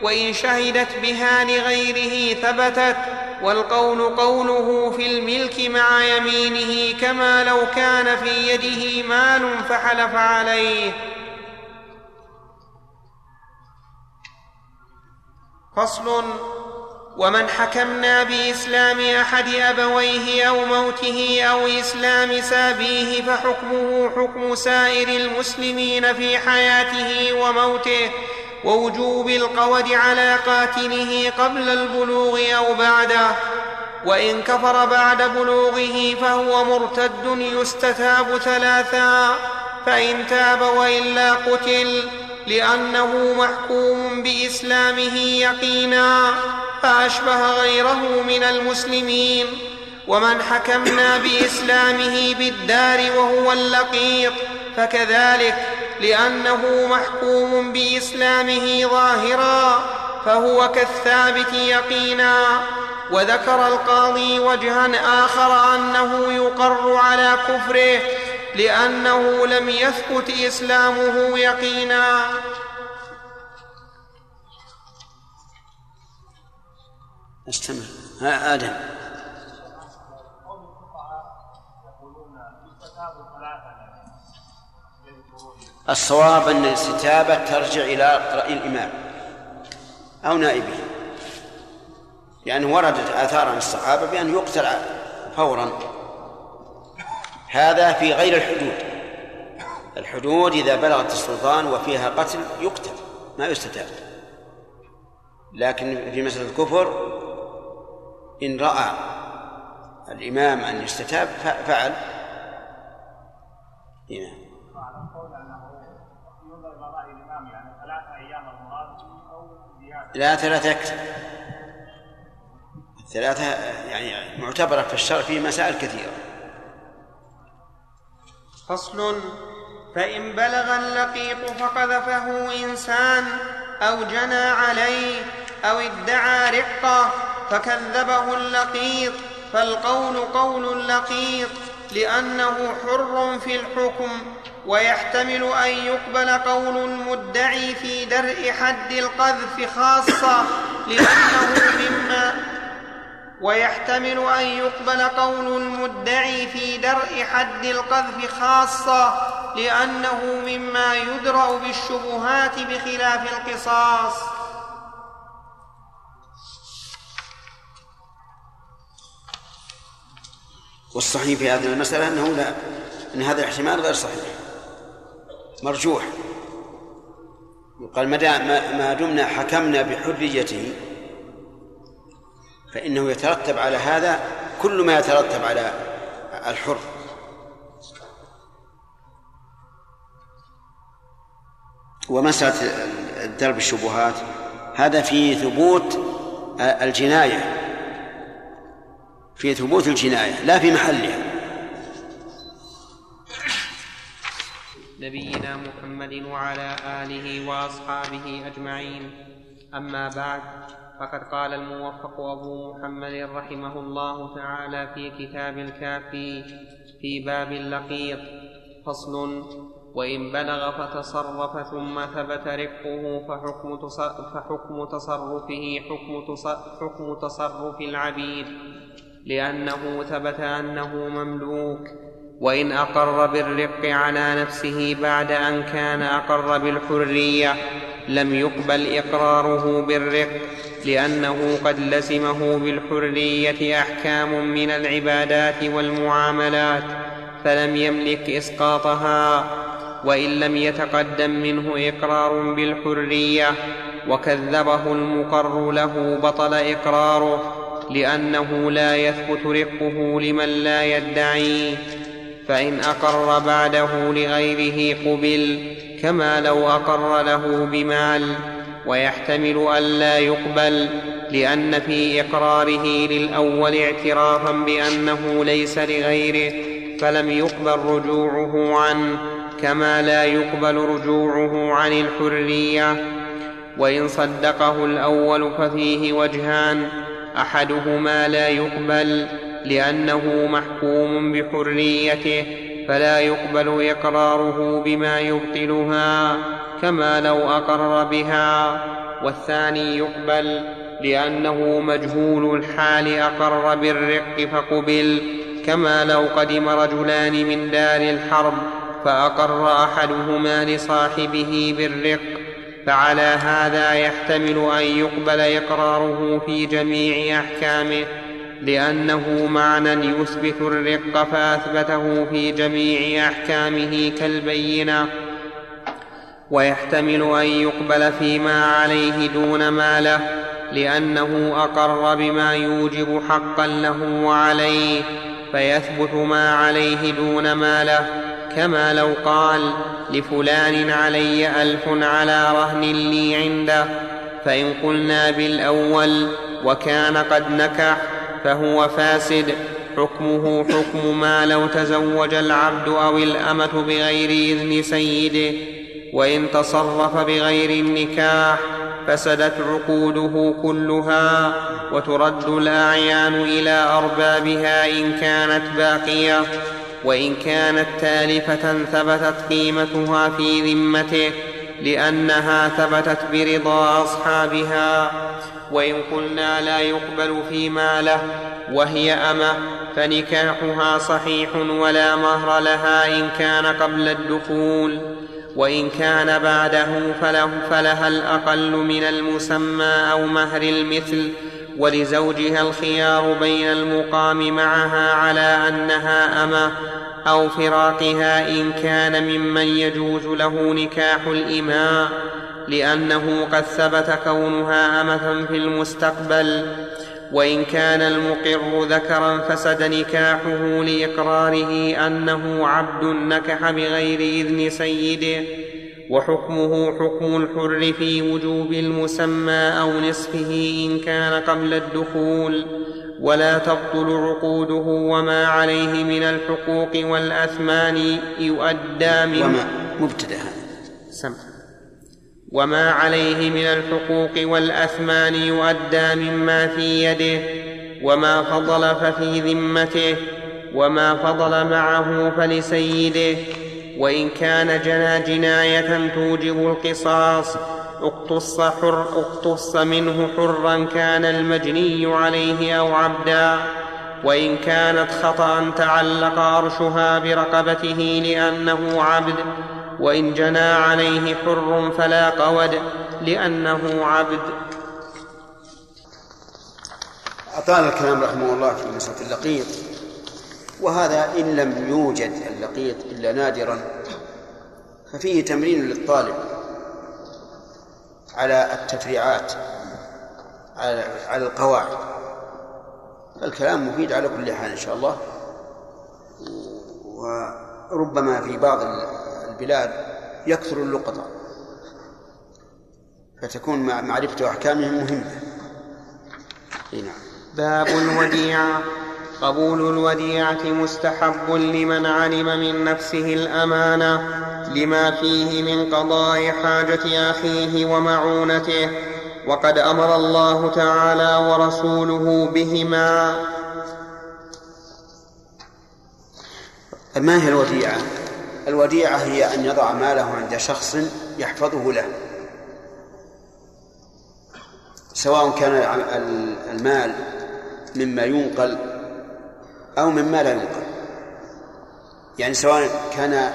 وإن شهدت بها لغيره ثبتت والقول قوله في الملك مع يمينه كما لو كان في يده مال فحلف عليه. فصل ومن حكمنا باسلام احد ابويه أو موته أو اسلام سابيه فحكمه حكم سائر المسلمين في حياته وموته ووجوب القود على قاتله قبل البلوغ أو بعده وان كفر بعد بلوغه فهو مرتد يستتاب ثلاثا فان تاب والا قتل لأنه محكوم بإسلامه يقينا فأشبه غيره من المسلمين. ومن حكمنا بإسلامه بالدار وهو اللقيط فكذلك لأنه محكوم بإسلامه ظاهرا فهو كالثابت يقينا. وذكر القاضي وجها آخر أنه يقر على كفره لأنه لم يثبت إسلامه يقينا. ثلاثة للخروج الصواب أن الاستتابه ترجع إلى رأي الإمام أو نائبه. لأنه وردت اثار عن الصحابة بأن يقتل فورا. هذا في غير الحدود. الحدود إذا بلغت السلطان وفيها قتل يقتل ما يستتاب. لكن في مسألة الكفر إن رأى الإمام أن يستتاب فعل. زيادة لا ثلاثة يكفي الثلاثة يعني معتبرة في الشرع في مسائل كثيرة. فصل. فإن بلغ اللقيط فقذفه إنسان أو جنى عليه أو ادعى رقة فكذبه اللقيط. فالقول قول اللقيط لأنه حر في الحكم ويحتمل أن يقبل قول المدعي في درء حد القذف خاصة لأنه مما ويحتمل أن يقبل قول المدعي في درء حد القذف خاصة لأنه مما يدرأ بالشبهات بخلاف القصاص. والصحيح في هذه المسألة أنه لا أن هذا الاحتمال غير صحيح. مرجوح. يقال ما دام- ما دمنا حكمنا بحريته فإنه يترتب على هذا كل ما يترتب على الحر. ومسألة درب الشبهات هذا في ثبوت الجناية في ثبوت الجناية لا في محلها. نبينا محمد وعلى آله وأصحابه أجمعين. أما بعد فقد قال الموفق أبو محمد رحمه الله تعالى في كتاب الكافي في باب اللقيط فصل وإن بلغ فتصرف ثم ثبت رقه فحكم فحكم تصرفه حكم حكم تصرف العبيد لأنه ثبت أنه مملوك وإن أقر بالرق على نفسه بعد أن كان أقر بالحرية لم يقبل إقراره بالرق لأنه قد لزمه بالحرية أحكام من العبادات والمعاملات فلم يملك إسقاطها وإن لم يتقدم منه إقرار بالحرية وكذبه المقر له بطل إقراره لأنه لا يثبت رقه لمن لا يدعيه فإن أقر بعده لغيره قبل كما لو أقر له بمال. ويحتمل الا يقبل لأن في إقراره للأول اعترافا بأنه ليس لغيره فلم يقبل رجوعه عنه كما لا يقبل رجوعه عن الحرية. وإن صدقه الأول ففيه وجهان أحدهما لا يقبل لأنه محكوم بحريته فلا يقبل إقراره بما يبطلها. كما لو أقر بها. والثاني يقبل لأنه مجهول الحال أقر بالرق فقبل. كما لو قدم رجلان من دار الحرب فأقر أحدهما لصاحبه بالرق. فعلى هذا يحتمل أن يقبل إقراره في جميع أحكامه لأنه معنى يثبت الرق فأثبته في جميع أحكامه كالبينة. ويحتمل أن يقبل فيما عليه دون ما له لأنه أقر بما يوجب حقا له وعليه فيثبت ما عليه دون ما له كما لو قال لفلان علي ألف على رهن لي عنده. فإن قلنا بالأول وكان قد نكح فهو فاسد. حكمه حكم ما لو تزوج العبد أو الأمة بغير إذن سيده. وإن تصرف بغير النكاح فسدت عقوده كلها وترد الأعيان إلى أربابها إن كانت باقية وإن كانت تالفة ثبتت قيمتها في ذمته لأنها ثبتت برضا أصحابها وإن قلنا لا يقبل فيما له وهي أمة فنكاحها صحيح ولا مهر لها إن كان قبل الدخول وإن كان بعده فله فلها الأقل من المسمى أو مهر المثل ولزوجها الخيار بين المقام معها على أنها أمة أو فراقها إن كان ممن يجوز له نكاح الإماء لأنه قد ثبت كونها أمة في المستقبل. وإن كان المقر ذكرا فسد نكاحه لإقراره أنه عبد نكح بغير إذن سيده وحكمه حكم الحر في وجوب المسمى أو نصفه إن كان قبل الدخول ولا تبطل عقوده وما عليه من الحقوق والأثمان يؤدى من وما مبتدأ هذا. سمع. وما عليه من الحقوق والأثمان يؤدى مما في يده وما فضل ففي ذمته وما فضل معه فلسيده. وإن كان جنى جناية توجب القصاص اقتص, حر اقتص منه حرا كان المجني عليه أو عبدا. وإن كانت خطأ تعلق عرشها برقبته لأنه عبد وإن جنى عليه حر فلا قود لأنه عبد. أطال الكلام رحمه الله في مسألة اللقيط. وهذا إن لم يوجد اللقيط إلا نادرا ففيه تمرين للطالب على التفريعات على على القواعد. فالكلام مفيد على كل حال إن شاء الله. وربما في بعض البلاد يكثر اللقطة. فتكون معرفة أحكامهم مهمة. نعم. باب الوديعة. قبول الوديعة مستحب لمن علم من نفسه الأمانة لما فيه من قضاء حاجة أخيه ومعونته. وقد أمر الله تعالى ورسوله بهما. ما هي الوديعة؟ الوديعة هي أن يضع ماله عند شخص يحفظه له. سواء كان المال مما ينقل أو مما لا ينقل. يعني سواء كان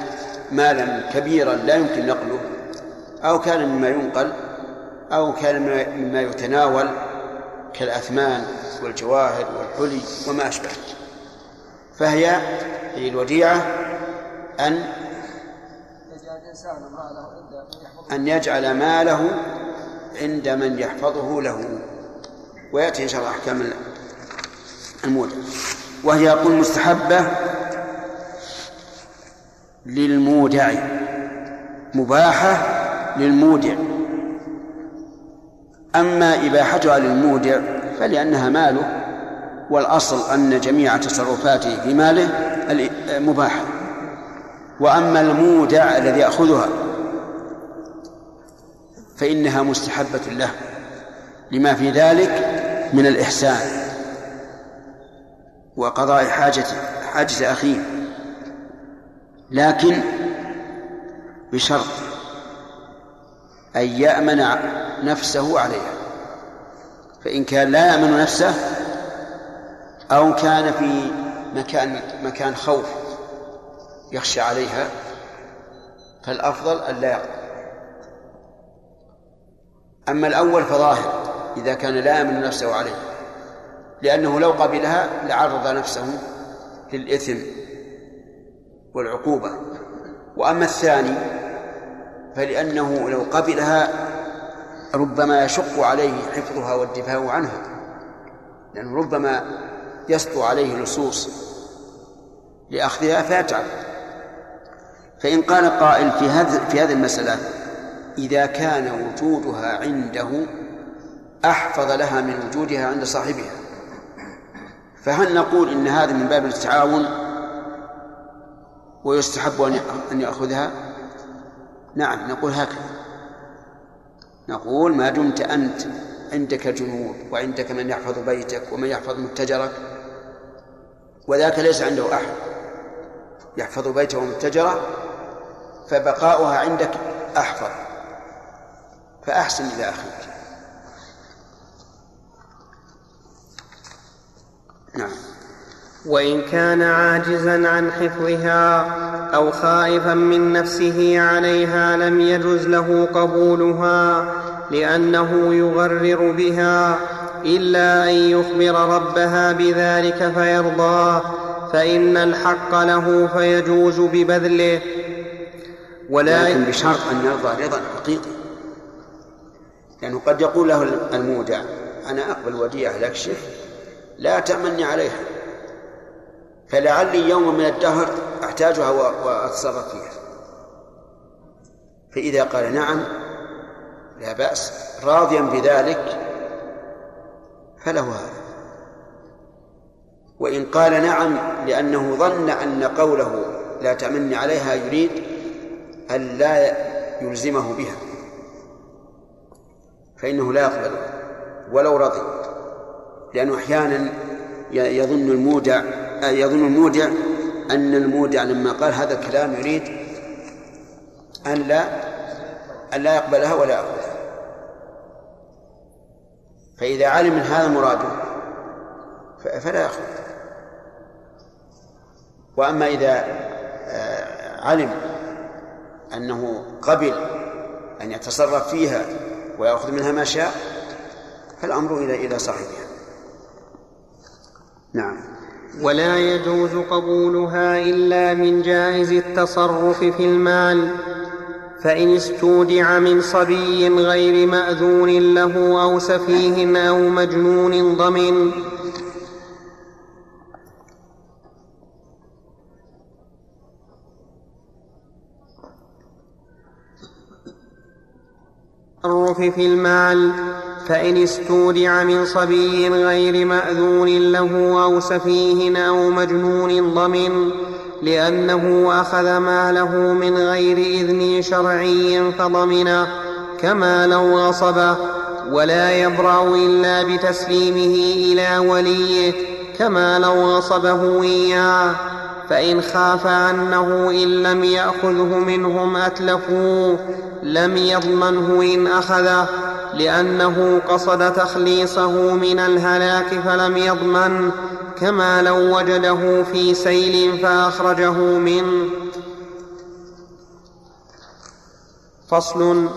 مالا كبيرا لا يمكن نقله أو كان مما ينقل أو كان مما يتناول كالأثمان والجواهر والحلي وما أشبه. فهي هي الوديعة أن أن يجعل ماله عند من يحفظه له. ويأتي إن شاء الله أحكام المودع وهي يقول مستحبة للمودع مباحة للمودع. أما إباحتها للمودع فلأنها ماله والأصل أن جميع تصرفاته في ماله مباحة. وأما المودع الذي يأخذها فإنها مستحبة له لما في ذلك من الإحسان وقضاء حاجة حاجة أخيه. لكن بشرط أن يأمن نفسه عليها فإن كان لا يأمن نفسه أو كان في مكان مكان خوف. يخشى عليها فالأفضل أن لا يقبل أما الأول فظاهر إذا كان لا يأمن نفسه عليه لأنه لو قبلها لعرض نفسه للإثم والعقوبة. وأما الثاني فلأنه لو قبلها ربما يشق عليه حفظها والدفاع عنها لأنه ربما يسطو عليه لصوص لأخذها فيتعب. فإن قال قائل في هذه في هذه المسألة إذا كان وجودها عنده أحفظ لها من وجودها عند صاحبها. فهل نقول إن هذا من باب التعاون ويستحب أن يأخذها؟ نعم نقول هكذا. نقول ما دمت أنت عندك جنود وعندك من يحفظ بيتك ومن يحفظ متجرك وذاك ليس عنده أحد يحفظ بيته ومتجره فبقاؤها عندك أحفظ. فأحسن إلى أخيك. نعم. وإن كان عاجزا عن حفظها أو خائفا من نفسه عليها لم يجز له قبولها لأنه يغرر بها إلا أن يخبر ربها بذلك فيرضاه فإن الحق له فيجوز ببذله ولا لكن بشرط أن يرضى رضا حقيقي. لأنه قد يقول له المودع أنا أقبل وديعة لأكشف لا تأمني عليها فلعلي يوم من الدهر أحتاجها وأتصرف فيها. فإذا قال نعم لا بأس راضيا بذلك فله هذا. وإن قال نعم لأنه ظن أن قوله لا تأمني عليها يريد أن لا يلزمه بها. فإنه لا يقبل ولو رضي. لأنه أحيانا يظن المودع يظن المودع أن المودع لما قال هذا الكلام يريد أن لا أن لا يقبلها ولا يأخذها. فإذا علم من هذا مراده فلا يأخذ. وأما إذا آه، علم أنه قبل أن يتصرف فيها ويأخذ منها ما شاء فالأمر إلى إلى صاحبها نعم. ولا يجوز قبولها إلا من جائز التصرف في المال فإن استودع من صبي غير مأذون له أو سفيه أو مجنون ضمن التصرف في المال فإن استودع من صبي غير مأذون له أو سفيه أو مجنون ضمن لأنه أخذ ماله من غير إذن شرعي فضمنه كما لو غصبه ولا يبرأ إلا بتسليمه إلى وليه كما لو غصبه إياه. فإن خاف أنه إن لم يأخذه منهم أتلفوه لم يضمنه إن أخذه لأنه قصد تخليصه من الهلاك فلم يضمن كما لو وجده في سيل فأخرجه منه. فصل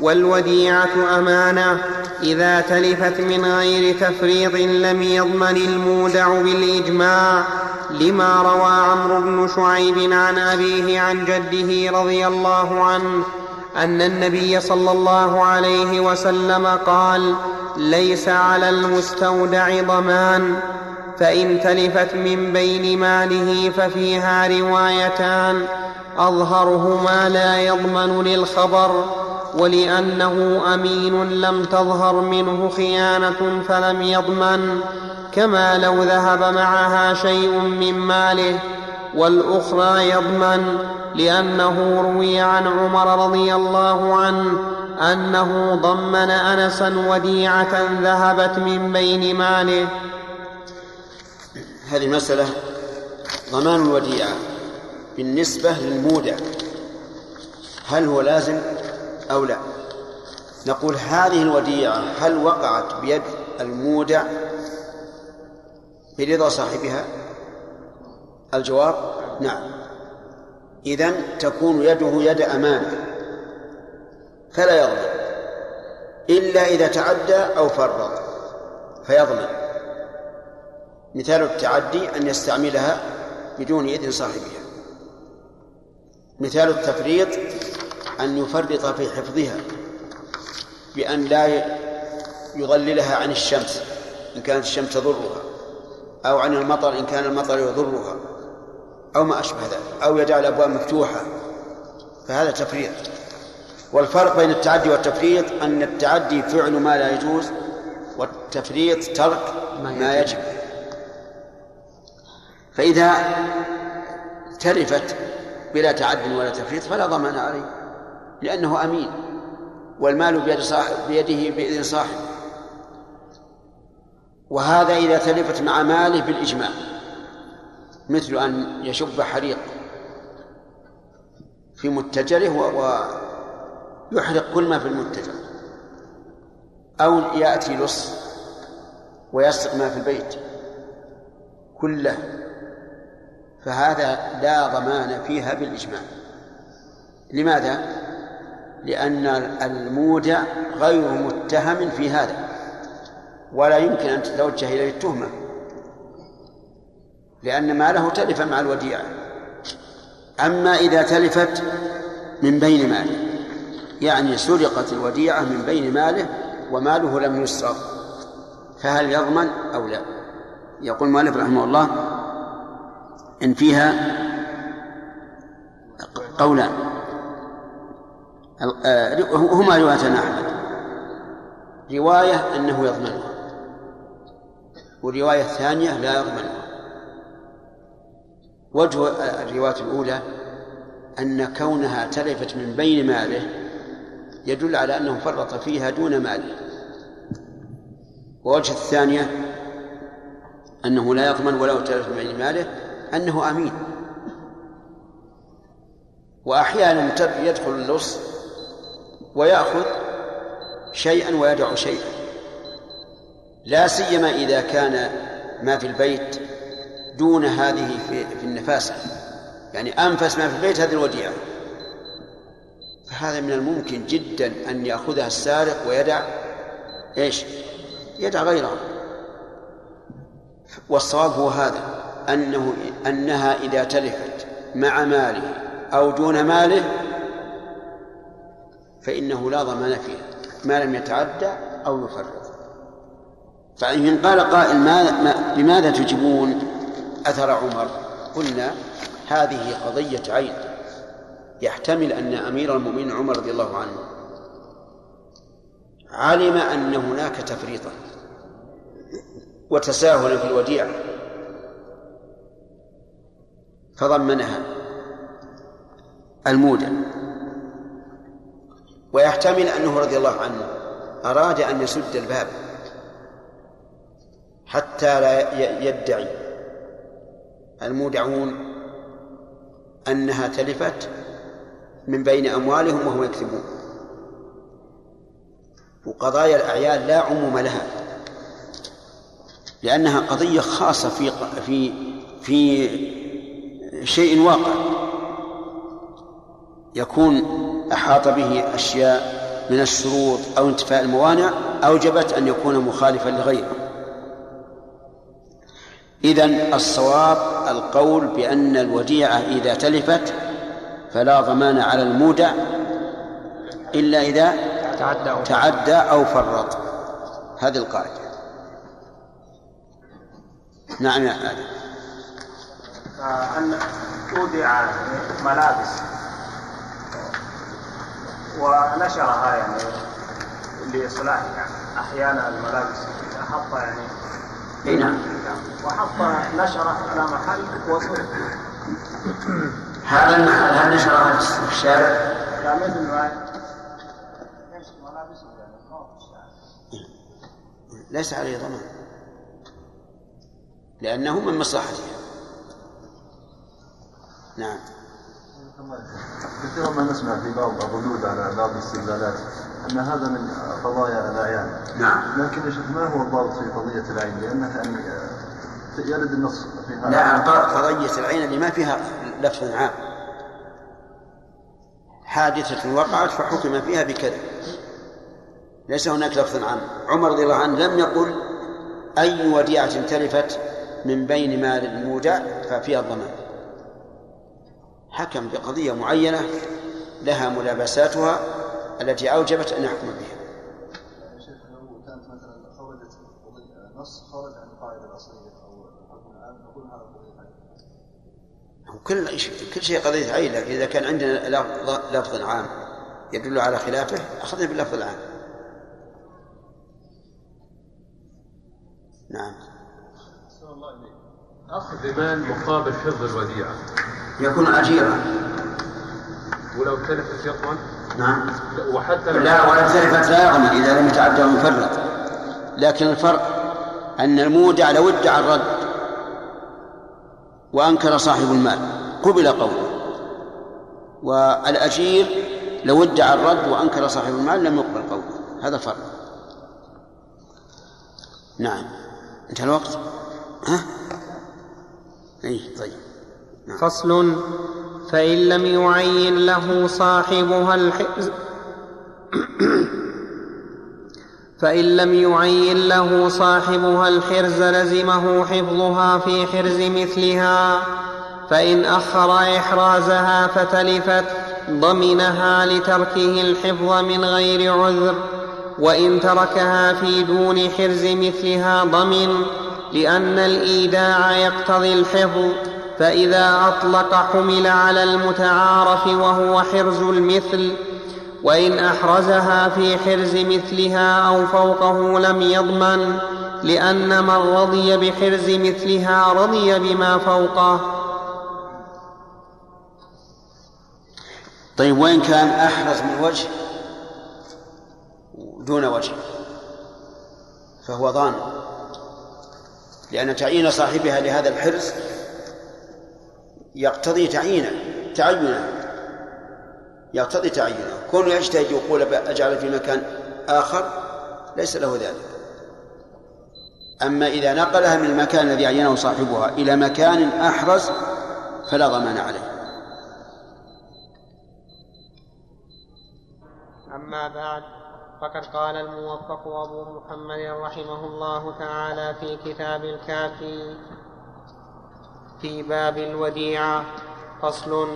والوديعة أمانة إذا تلفت من غير تفريط لم يضمن المودع بالإجماع. لما روى عمرو بن شعيب عن أبيه عن جده رضي الله عنه أن النبي صلى الله عليه وسلم قال ليس على المستودع ضمان فإن تلفت من بين ماله ففيها روايتان أظهرهما لا يضمن للخبر ولأنه أمين لم تظهر منه خيانة فلم يضمن كما لو ذهب معها شيء من ماله. والأخرى يضمن لأنه روي عن عمر رضي الله عنه أنه ضمن انسا وديعة ذهبت من بين ماله. هذه مساله ضمان الوديعه بالنسبة للمودع. هل هو لازم؟ أو لا؟ نقول هذه الوديعة هل وقعت بيد المودع برضا صاحبها؟ الجواب نعم. إذن تكون يده يد أمانة. فلا يضمن إلا إذا تعدى أو فرط فيضمن مثال التعدي أن يستعملها بدون إذن صاحبها. مثال التفريط أن يفرط في حفظها بأن لا يضللها عن الشمس إن كانت الشمس تضرها أو عن المطر إن كان المطر يضرها أو ما أشبه ذلك أو يجعل الأبواب مفتوحة فهذا تفريط. والفرق بين التعدي والتفريط أن التعدي فعل ما لا يجوز والتفريط ترك ما يجب. فإذا تلفت بلا تعد ولا تفريط فلا ضمان عليه. لأنه أمين والمال بيد صاحب بيده بإذن صاحب. وهذا إذا تلفت مع ماله بالإجماع مثل أن يشب حريق في متجره ويحرق كل ما في المتجر أو يأتي لص ويسرق ما في البيت كله. فهذا لا ضمان فيها بالإجماع. لماذا؟ لأن المودع غير متهم في هذا ولا يمكن أن تتوجه إليه التهمة لأن ماله تلف مع الوديعة. أما إذا تلفت من بين ماله يعني سرقت الوديعة من بين ماله وماله لم يسرق فهل يضمن أو لا؟ يقول المؤلف رحمه الله إن فيها قولان. هما روايتان أحمد. رواية أنه يضمنها والرواية الثانية لا يضمنها وجه الرواية الأولى أن كونها تلفت من بين ماله يدل على أنه فرط فيها دون ماله. ووجه الثانية أنه لا يضمن ولو تلف من بين ماله أنه أمين. وأحيانا يدخل اللص ويأخذ شيئا ويدع شيئا. لا سيما إذا كان ما في البيت دون هذه في, في النفاسة. يعني أنفس ما في البيت هذه الوديعة. فهذا من الممكن جدا أن يأخذها السارق ويدع إيش؟ يدع غيره. والصواب هو هذا أنه أنها إذا تلفت مع ماله أو دون ماله فإنه لا ضمان فيها ما لم يتعدى أو يفرط. فإن قال قائل ما ما لماذا تجيبون أثر عمر. قلنا هذه قضية عين. يحتمل أن أمير المؤمنين عمر رضي الله عنه علم أن هناك تفريطا وتساهلا في الوديعة. فضمنها المودع ويحتمل أنه رضي الله عنه أراد أن يسد الباب حتى لا يدعي المودعون أنها تلفت من بين أموالهم وهم يكذبون. وقضايا الأعيان لا عموم لها لأنها قضية خاصة في في في شيء واقع. يكون أحاط به أشياء من الشروط أو انتفاء الموانع أوجبت أن يكون مخالفا لغيره. إذن الصواب القول بأن الوديعة إذا تلفت فلا ضمان على المودع إلا إذا تعدى أو تعدى أو فرط. هذه القاعدة. نعم يا آدم. أن تودع ملابس ونشرها يعني لإصلاح أحيانا الملابس حط يعني إي نعم. وحط نشرة على محل وصل هذا المحل هل نشرها في الشارع؟ لا مثل ما يعني ليس عليه ضمان. لأنه من مصلحتها نعم. كثيرا ما نسمع في بعض الردود على بعض الاستدلالات أن هذا من قضايا الأعيان. نعم. لكن ما هو الضابط في قضية العين؟ لأنه يعني آه، يرد النص في هذا. لا ق- قضية العين اللي ما فيها لفظ عام. حادثة وقعت فحكم فيها بكذا ليس هناك لفظ عام. عمر رضي الله عنه لم يقل أي وديعة تلفت من بين مال المودع ففيها الضمان. حكم بقضية معينة لها ملابساتها التي أوجبت أن يحكم بها نص خرج عن القاعده أو قضيه عين. كل كل شيء قضية عين لكن إذا كان عندنا لفظ, لفظ عام يدل على خلافه أخذنا باللفظ العام نعم أخذ مال مقابل حفظ الوديعة. يكون أجيرا. ولو تلفت يضمن نعم. وحتى لا ولا تلفت لا يضمن إذا لم يتعدى ويفرط لكن الفرق أن المودع لو ادعى الرد وأنكر صاحب المال قبل قوله. والأجير لو ادعى الرد وأنكر صاحب المال لم يقبل قوله. هذا فرق. نعم. انتهى الوقت؟ ها؟ اي طيب. فصل. فإن لم يعين له صاحبها الحرز فإن لم يعين له صاحبها الحرز لزمه حفظها في حرز مثلها. فإن أخر إحرازها فتلفت ضمنها لتركه الحفظ من غير عذر. وإن تركها في دون حرز مثلها ضمن لأن الإيداع يقتضي الحفظ فإذا أطلق حمل على المتعارف وهو حرز المثل وإن أحرزها في حرز مثلها أو فوقه لم يضمن لأن من رضي بحرز مثلها رضي بما فوقه. طيب وإن كان أحرز من وجه؟ دون وجه. فهو ضامن لأن تعيين صاحبها لهذا الحرز يقتضي تعيينه تعينه يقتضي تعينه كونه يجتهد يقول أجعل في مكان آخر ليس له ذلك. أما إذا نقلها من المكان الذي عينه صاحبها إلى مكان أحرز فلا ضمان عليه. أما بعد فقد قال الموفق أبو محمد رحمه الله تعالى في كتاب الكافي في باب الوديعة فصل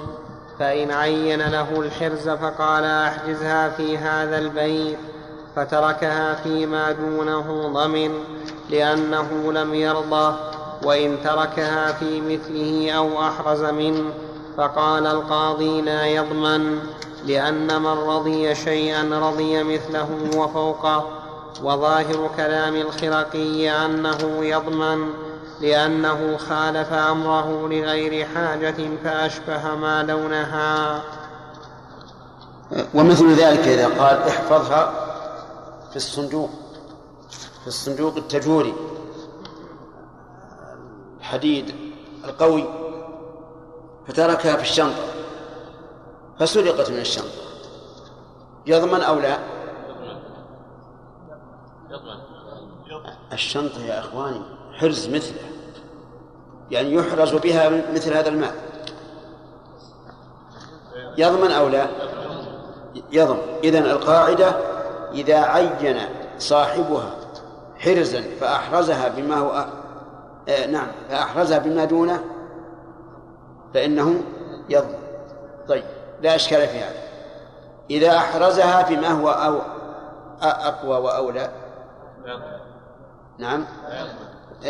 فإن عين له الحرز فقال أحجزها في هذا البيت فتركها فيما دونه ضمن لأنه لم يرضى وإن تركها في مثله أو أحرز منه فقال القاضي لا يضمن. لأن من رضي شيئا رضي مثله وفوقه وظاهر كلام الخرقي أنه يضمن لأنه خالف أمره لغير حاجة فأشبه ما دونها ومثل ذلك إذا قال احفظها في الصندوق في الصندوق التجوري. الحديد القوي فتركها في الشنطة. فسرقت من الشنطة يضمن أو لا؟ الشنطة يا إخواني حرز مثله يعني يحرز بها مثل هذا المال. يضمن أو لا؟ يضمن إذن القاعدة إذا عين صاحبها حرزا فأحرزها بما هو آه نعم فأحرزها بما دونه فإنه يضمن طيب. لا إشكال في هذا. إذا أحرزها فيما هو أو أقوى وأولى. نعم.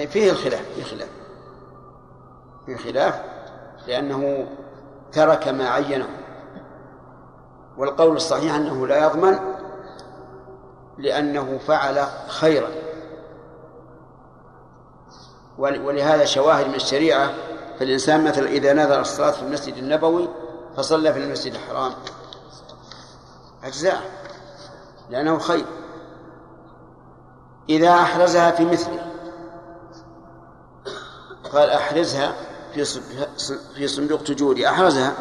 فيه الخلاف فيه خلاف. فيه خلاف لأنه ترك ما عينه. والقول الصحيح أنه لا يضمن لأنه فعل خيرا. ولهذا شواهد من الشريعة فالإنسان مثلا إذا نذر الصلاة في المسجد النبوي فصلى في المسجد الحرام. أجزاء لأنه خير. إذا أحرزها في مثله. قال أحرزها في في صندوق تجوري. أحرزها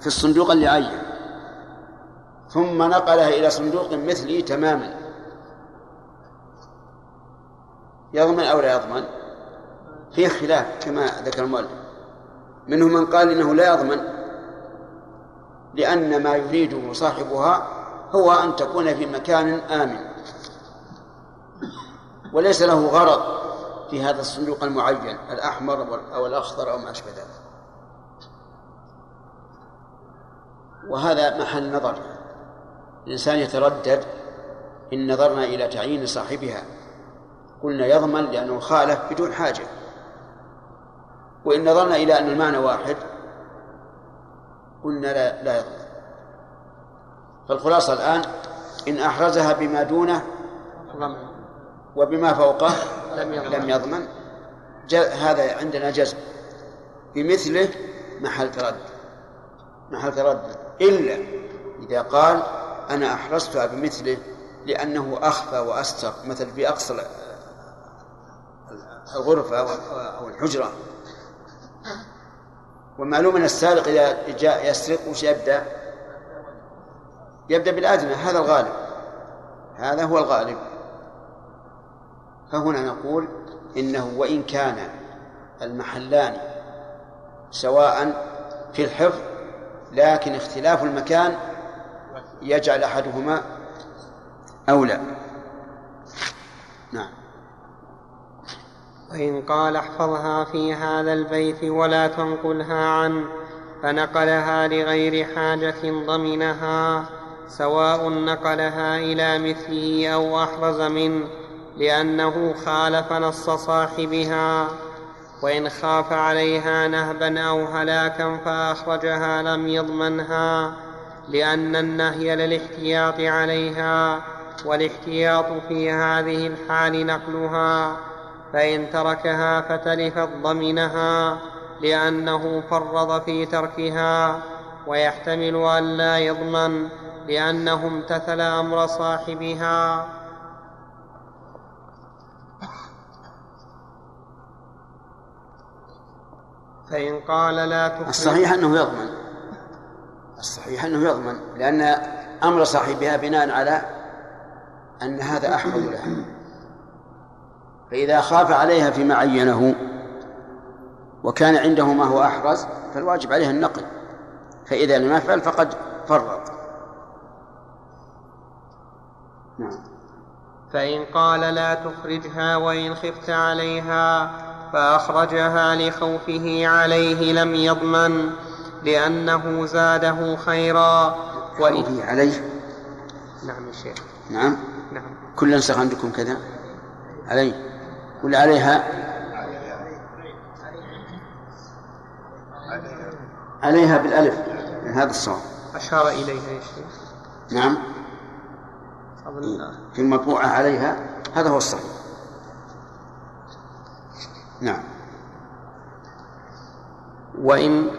في الصندوق اللي عين. ثم نقلها إلى صندوق مثلي تماما. يضمن أو لا يضمن؟ فيه خلاف كما ذكر المؤلف. منهم من قال إنه لا يضمن. لأن ما يريده صاحبها هو أن تكون في مكان آمن. وليس له غرض في هذا الصندوق المعين الأحمر أو الأخضر أو ما أشبه ذلك. وهذا محل نظر. الإنسان يتردد إن نظرنا إلى تعيين صاحبها. قلنا يضمن لأنه خالف بدون حاجة. وإن نظرنا إلى أن المعنى واحد قلنا لا, لا يضمن فالخلاصة الآن إن أحرزها بما دونه وبما فوقه لم يضمن, لم يضمن هذا عندنا جزم. بمثله محل تردد. محل تردد. إلا إذا قال أنا أحرزتها بمثله لأنه أخفى وأستر مثل في أقصى الغرفة أو الحجرة. ومعلوم أن السارق إذا جاء يسرق وش يبدأ؟ يبدأ بالأدنى هذا الغالب. هذا هو الغالب. فهنا نقول إنه وإن كان المحلان سواء في الحفظ لكن اختلاف المكان يجعل أحدهما أولى. نعم. وإن قال احفظها في هذا البيت ولا تنقلها عنه فنقلها لغير حاجة ضمنها سواء نقلها إلى مثله أو أحرز منه لأنه خالف نص صاحبها. وإن خاف عليها نهبا أو هلاكا فأخرجها لم يضمنها لأن النهي للاحتياط عليها والاحتياط في هذه الحال نقلها. فإن تركها فتلفت ضمنها لأنه فرض في تركها ويحتمل أن لا يضمن لأنه امتثل أمر صاحبها. فإن قال لا تخرج. الصحيح أنه يضمن. الصحيح أنه يضمن لأن أمر صاحبها بناء على أن هذا أحفظ له فإذا خاف عليها فيما عينه وكان عنده ما هو أحرز فالواجب عليه النقل فإذا لم يفعل فقد فرط. نعم. فإن قال لا تخرجها وإن خفت عليها فأخرجها لخوفه عليه لم يضمن لأنه زاده خيرا. وإن عليه؟ نعم يا شيخ. نعم. نعم. كل نسخ عندكم كذا؟ عليه. ولا عليها. عليها بالألف من هذا الصواب. أشار إليها يا شيخ. نعم. في المطبوعة عليها هذا هو الصحيح. نعم. وإن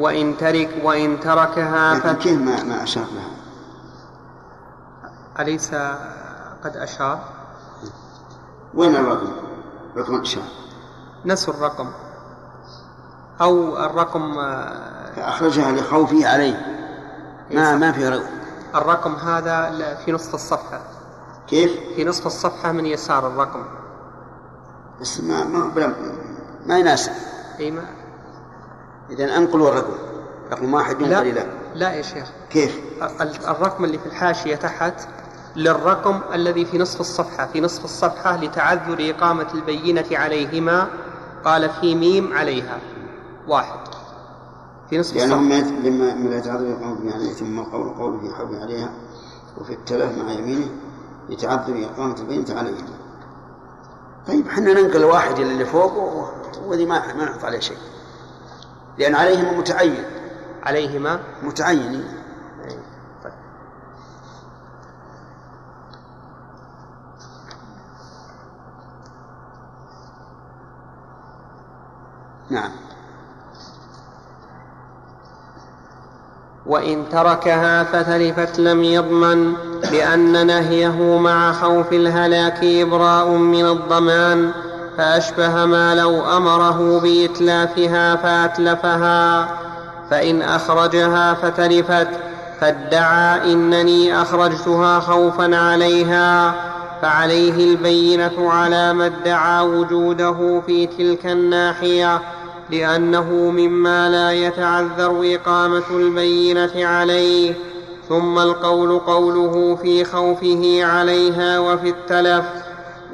وإن ترك وإن تركها لكن كيف ما ما أشار لها؟ أليس قد أشار؟ وين الرقم؟ رقم الإشارة نسوا الرقم. أو الرقم فأخرجها لخوفه عليه. ما ما في رقم. الرقم هذا في نصف الصفحة. كيف؟ في نصف الصفحة من يسار الرقم. بس ما ما ما يناسب. اي ما اذا انقلوا الرقم. رقم واحد ينقل إلى. لا يا شيخ. كيف؟ الرقم اللي في الحاشية تحت للرقم الذي في نصف الصفحة في نصف الصفحة لتعذر إقامة البينة عليهما قال في ميم عليها. واحد. في نصف الصفحة. لأنهم من لا يتعذر إقامة البينة عليه ثم قول قوله في حول عليها وفي التلف مع يمينه يتعذر إقامة البينة عليهما. طيب إحنا ننقل واحد إلى اللي فوق وذي ما ما نحط عليه شيء. لأن عليهما متعين. عليهما متعين نعم. وإن تركها فتلفت لم يضمن لأن نهيه مع خوف الهلاك إبراء من الضمان فأشبه ما لو أمره بإتلافها فأتلفها. فإن أخرجها فتلفت فادعى إنني أخرجتها خوفا عليها. فعليه البينة على ما ادعى وجوده في تلك الناحية لأنه مما لا يتعذر إقامة البينة عليه ثم القول قوله في خوفه عليها وفي التلف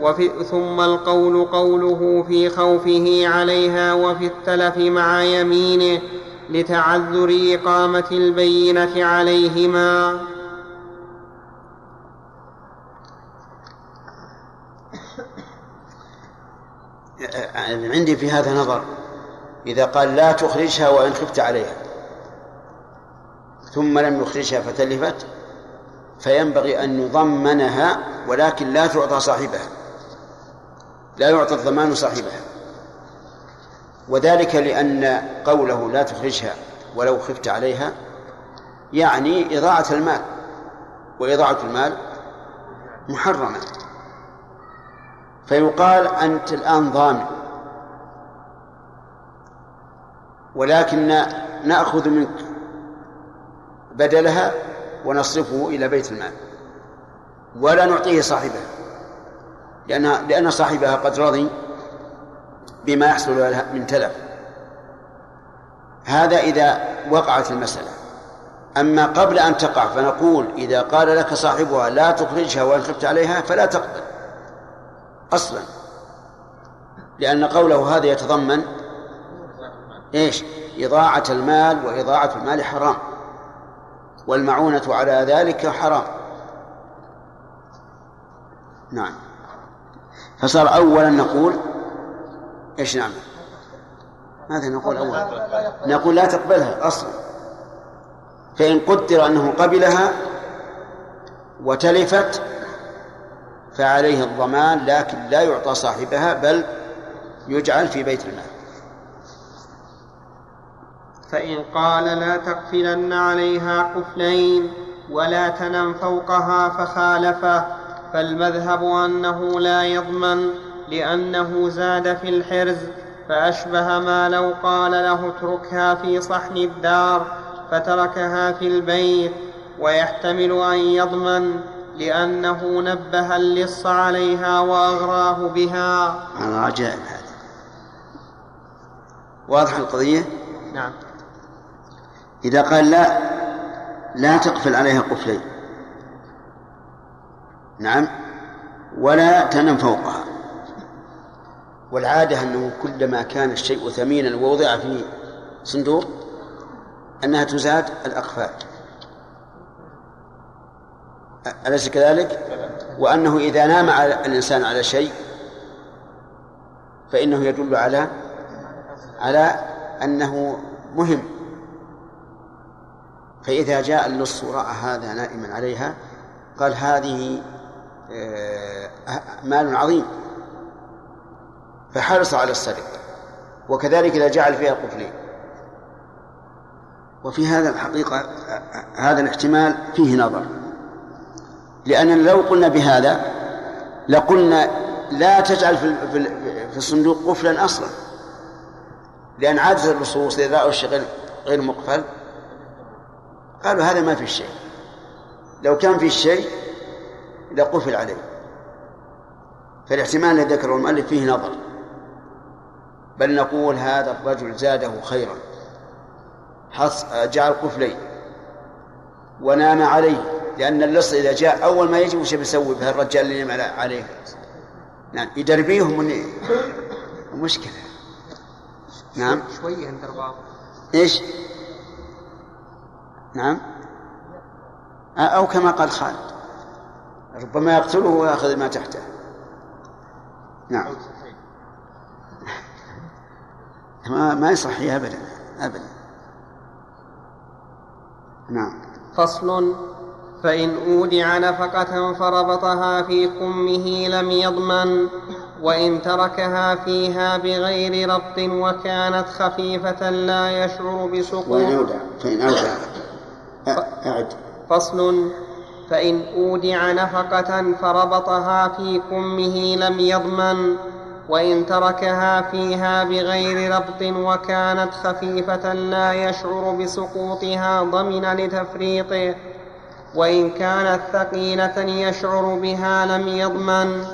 وفي ثم القول قوله في خوفه عليها وفي التلف مع يمينه لتعذر إقامة البينة عليهما. عندي في هذا نظر. إذا قال لا تخرجها وإن خفت عليها. ثم لم يخرجها فتلفت. فينبغي أن يضمنها ولكن لا تعطى صاحبها. لا يعطى الضمان صاحبها. وذلك لأن قوله لا تخرجها ولو خفت عليها يعني إضاعة المال. وإضاعة المال محرمة. فيقال أنت الآن ضامن. ولكن نأخذ منك بدلها ونصرفه إلى بيت المال. ولا نعطيه صاحبها لأن لأن صاحبها قد رضي بما يحصل لها من تلف. هذا إذا وقعت المسألة. أما قبل أن تقع فنقول إذا قال لك صاحبها لا تخرجها وإن خفت عليها فلا تقبل. أصلا. لأن قوله هذا يتضمن إيش؟ إضاعة المال وإضاعة المال حرام. والمعونة على ذلك حرام. نعم. فصار أولا نقول إيش نعمل؟ ماذا نقول أولا؟ نقول لا تقبلها أصلا. فإن قدر أنه قبلها وتلفت فعليه الضمان لكن لا يعطى صاحبها بل يجعل في بيت المال. فإن قال لا تقفلن عليها قفلين ولا تنم فوقها فخالفه فالمذهب أنه لا يضمن لأنه زاد في الحرز فأشبه ما لو قال له اتركها في صحن الدار فتركها في البيت ويحتمل أن يضمن لأنه نبه اللص عليها وأغراه بها. هذا عجائب هذا. واضح القضية؟ نعم. إذا قال لا لا تقفل عليها قفلين. نعم. ولا تنم فوقها. والعادة أنه كلما كان الشيء ثمينا ووضع في صندوق أنها تزاد الأقفال. أليس كذلك؟ وأنه إذا نام على الإنسان على شيء فإنه يدل على على أنه مهم. فإذا جاء اللص ورأى هذا نائما عليها قال هذه آه، مال عظيم. فحرص على السرقة وكذلك إذا جعل فيها قفلين وفي هذا الحقيقة هذا الاحتمال فيه نظر. لأننا لو قلنا بهذا لقلنا لا تجعل في في الصندوق قفلا أصلا. لأن عادة اللصوص إذا رأوا الشيء غير مقفل قالوا هذا ما في شيء. لو كان في شيء لقفل عليه. فالاحتمال الذي ذكره المؤلف فيه نظر. بل نقول هذا الرجل زاده خيرا. جعل قفلين. ونام عليه. لأن اللص إذا جاء أول ما يجي وش بيسوي به الرجال اللي ينام عليه؟ نعم يدربيهم من مشكلة. نعم. شوية عند إيش؟ نعم. أو كما قال خالد. ربما يقتله ويأخذ ما تحته. نعم. ما ما يصح ابدا. ابدا. نعم. فصل فإن أودع نفقة فربطها في قمه لم يضمن وإن تركها فيها بغير ربط وكانت خفيفة لا يشعر بسقوط. وإن أودع فإن أودع. أعد. فصل. فإن أودع نفقة فربطها في كمه لم يضمن وإن تركها فيها بغير ربط وكانت خفيفة لا يشعر بسقوطها ضمن لتفريطه. وإن كانت ثقيلة يشعر بها لم يضمن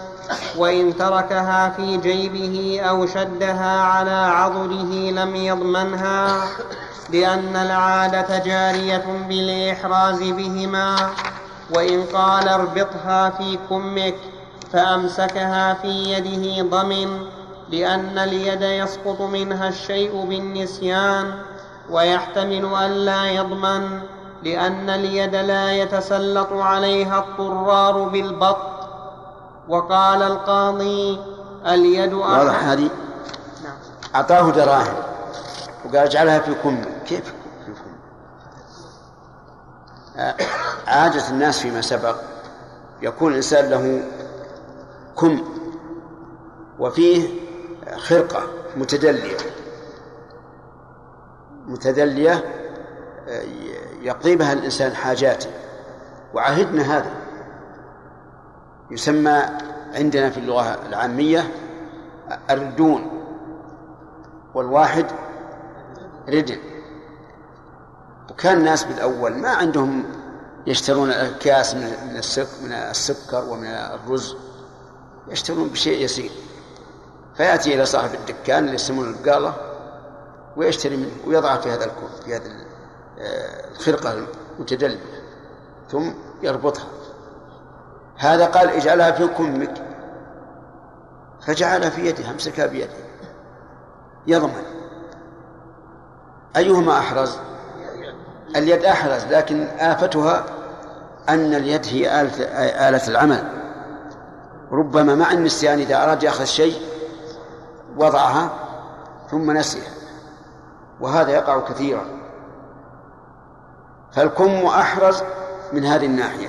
وإن تركها في جيبه أو شدها على عضده لم يضمنها لأن العادة جارية بالإحراز بهما. وإن قال اربطها في كمك فأمسكها في يده ضمن لأن اليد يسقط منها الشيء بالنسيان ويحتمل ألا يضمن. لأن اليد لا يتسلط عليها الطرار بالبط. وقال القاضي اليد واضح هذه؟ نعم. أعطاه دراهم وقال اجعلها في كم كيف في كم آه، عادة الناس فيما سبق. يكون الإنسان له كم. وفيه خرقة متدلية. متدلية آه، يقضي بها الإنسان حاجاته وعهدنا هذا. يسمى عندنا في اللغة العامية الردون والواحد ردل وكان الناس بالأول ما عندهم يشترون أكياس من من السكر ومن الرز يشترون بشيء يسير. فيأتي إلى صاحب الدكان اللي يسمونه البقالة ويشتري منه ويضعه في هذا الكوب في هذا الخرقة المتدلية ثم يربطها. هذا قال اجعلها في كمك. فجعلها في يده امسكها بيده. يضمن. أيهما أحرز؟ اليد أحرز لكن آفتها أن اليد هي آلة, آلة العمل. ربما مع النسيان إذا أراد يأخذ شيء وضعها ثم نسيها وهذا يقع كثيرا. فالكم أحرز من هذه الناحية؟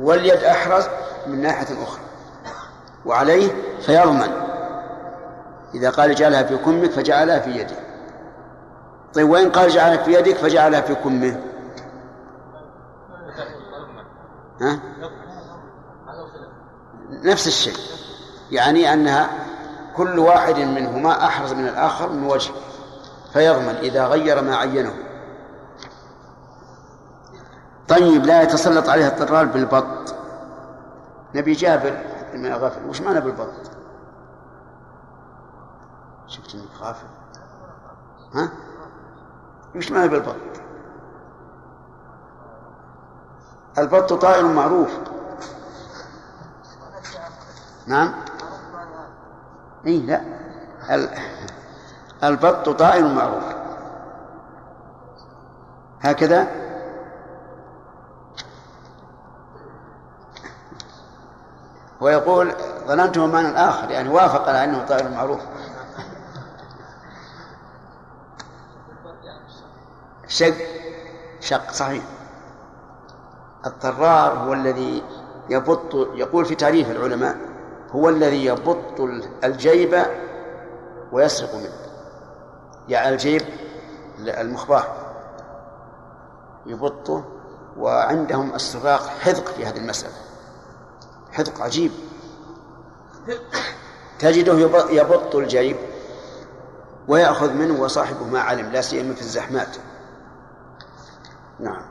واليد أحرز من ناحية أخرى. وعليه فيضمن إذا قال اجعلها في كمك فجعلها في يده طيب وين قال جعلها في يدك فجعلها في كمه؟ ها؟ نفس الشيء. يعني أنها كل واحد منهما أحرز من الآخر من وجه. فيضمن إذا غير ما عينه. طيب لا يتسلط عليها اضطرار بالبط. نبي جابر من غافل. وش معنى بالبط؟ شفت إنك غافل. ها؟ وش معنى بالبط؟ البط طائر معروف. نعم؟ اي لا. البط طائر معروف. هكذا؟ ويقول ظننته معنى آخر يعني وافق على أنه طائر معروف. شق شق صحيح. الطرار هو الذي يبط يقول في تعريف العلماء هو الذي يبط الجيب ويسرق منه. يعني الجيب المخبار. يبطه وعندهم السراق حذق في هذه المسألة. حذق عجيب. تجده يبط الجيب ويأخذ منه وصاحبه ما علم لا سيما في الزحمات. نعم.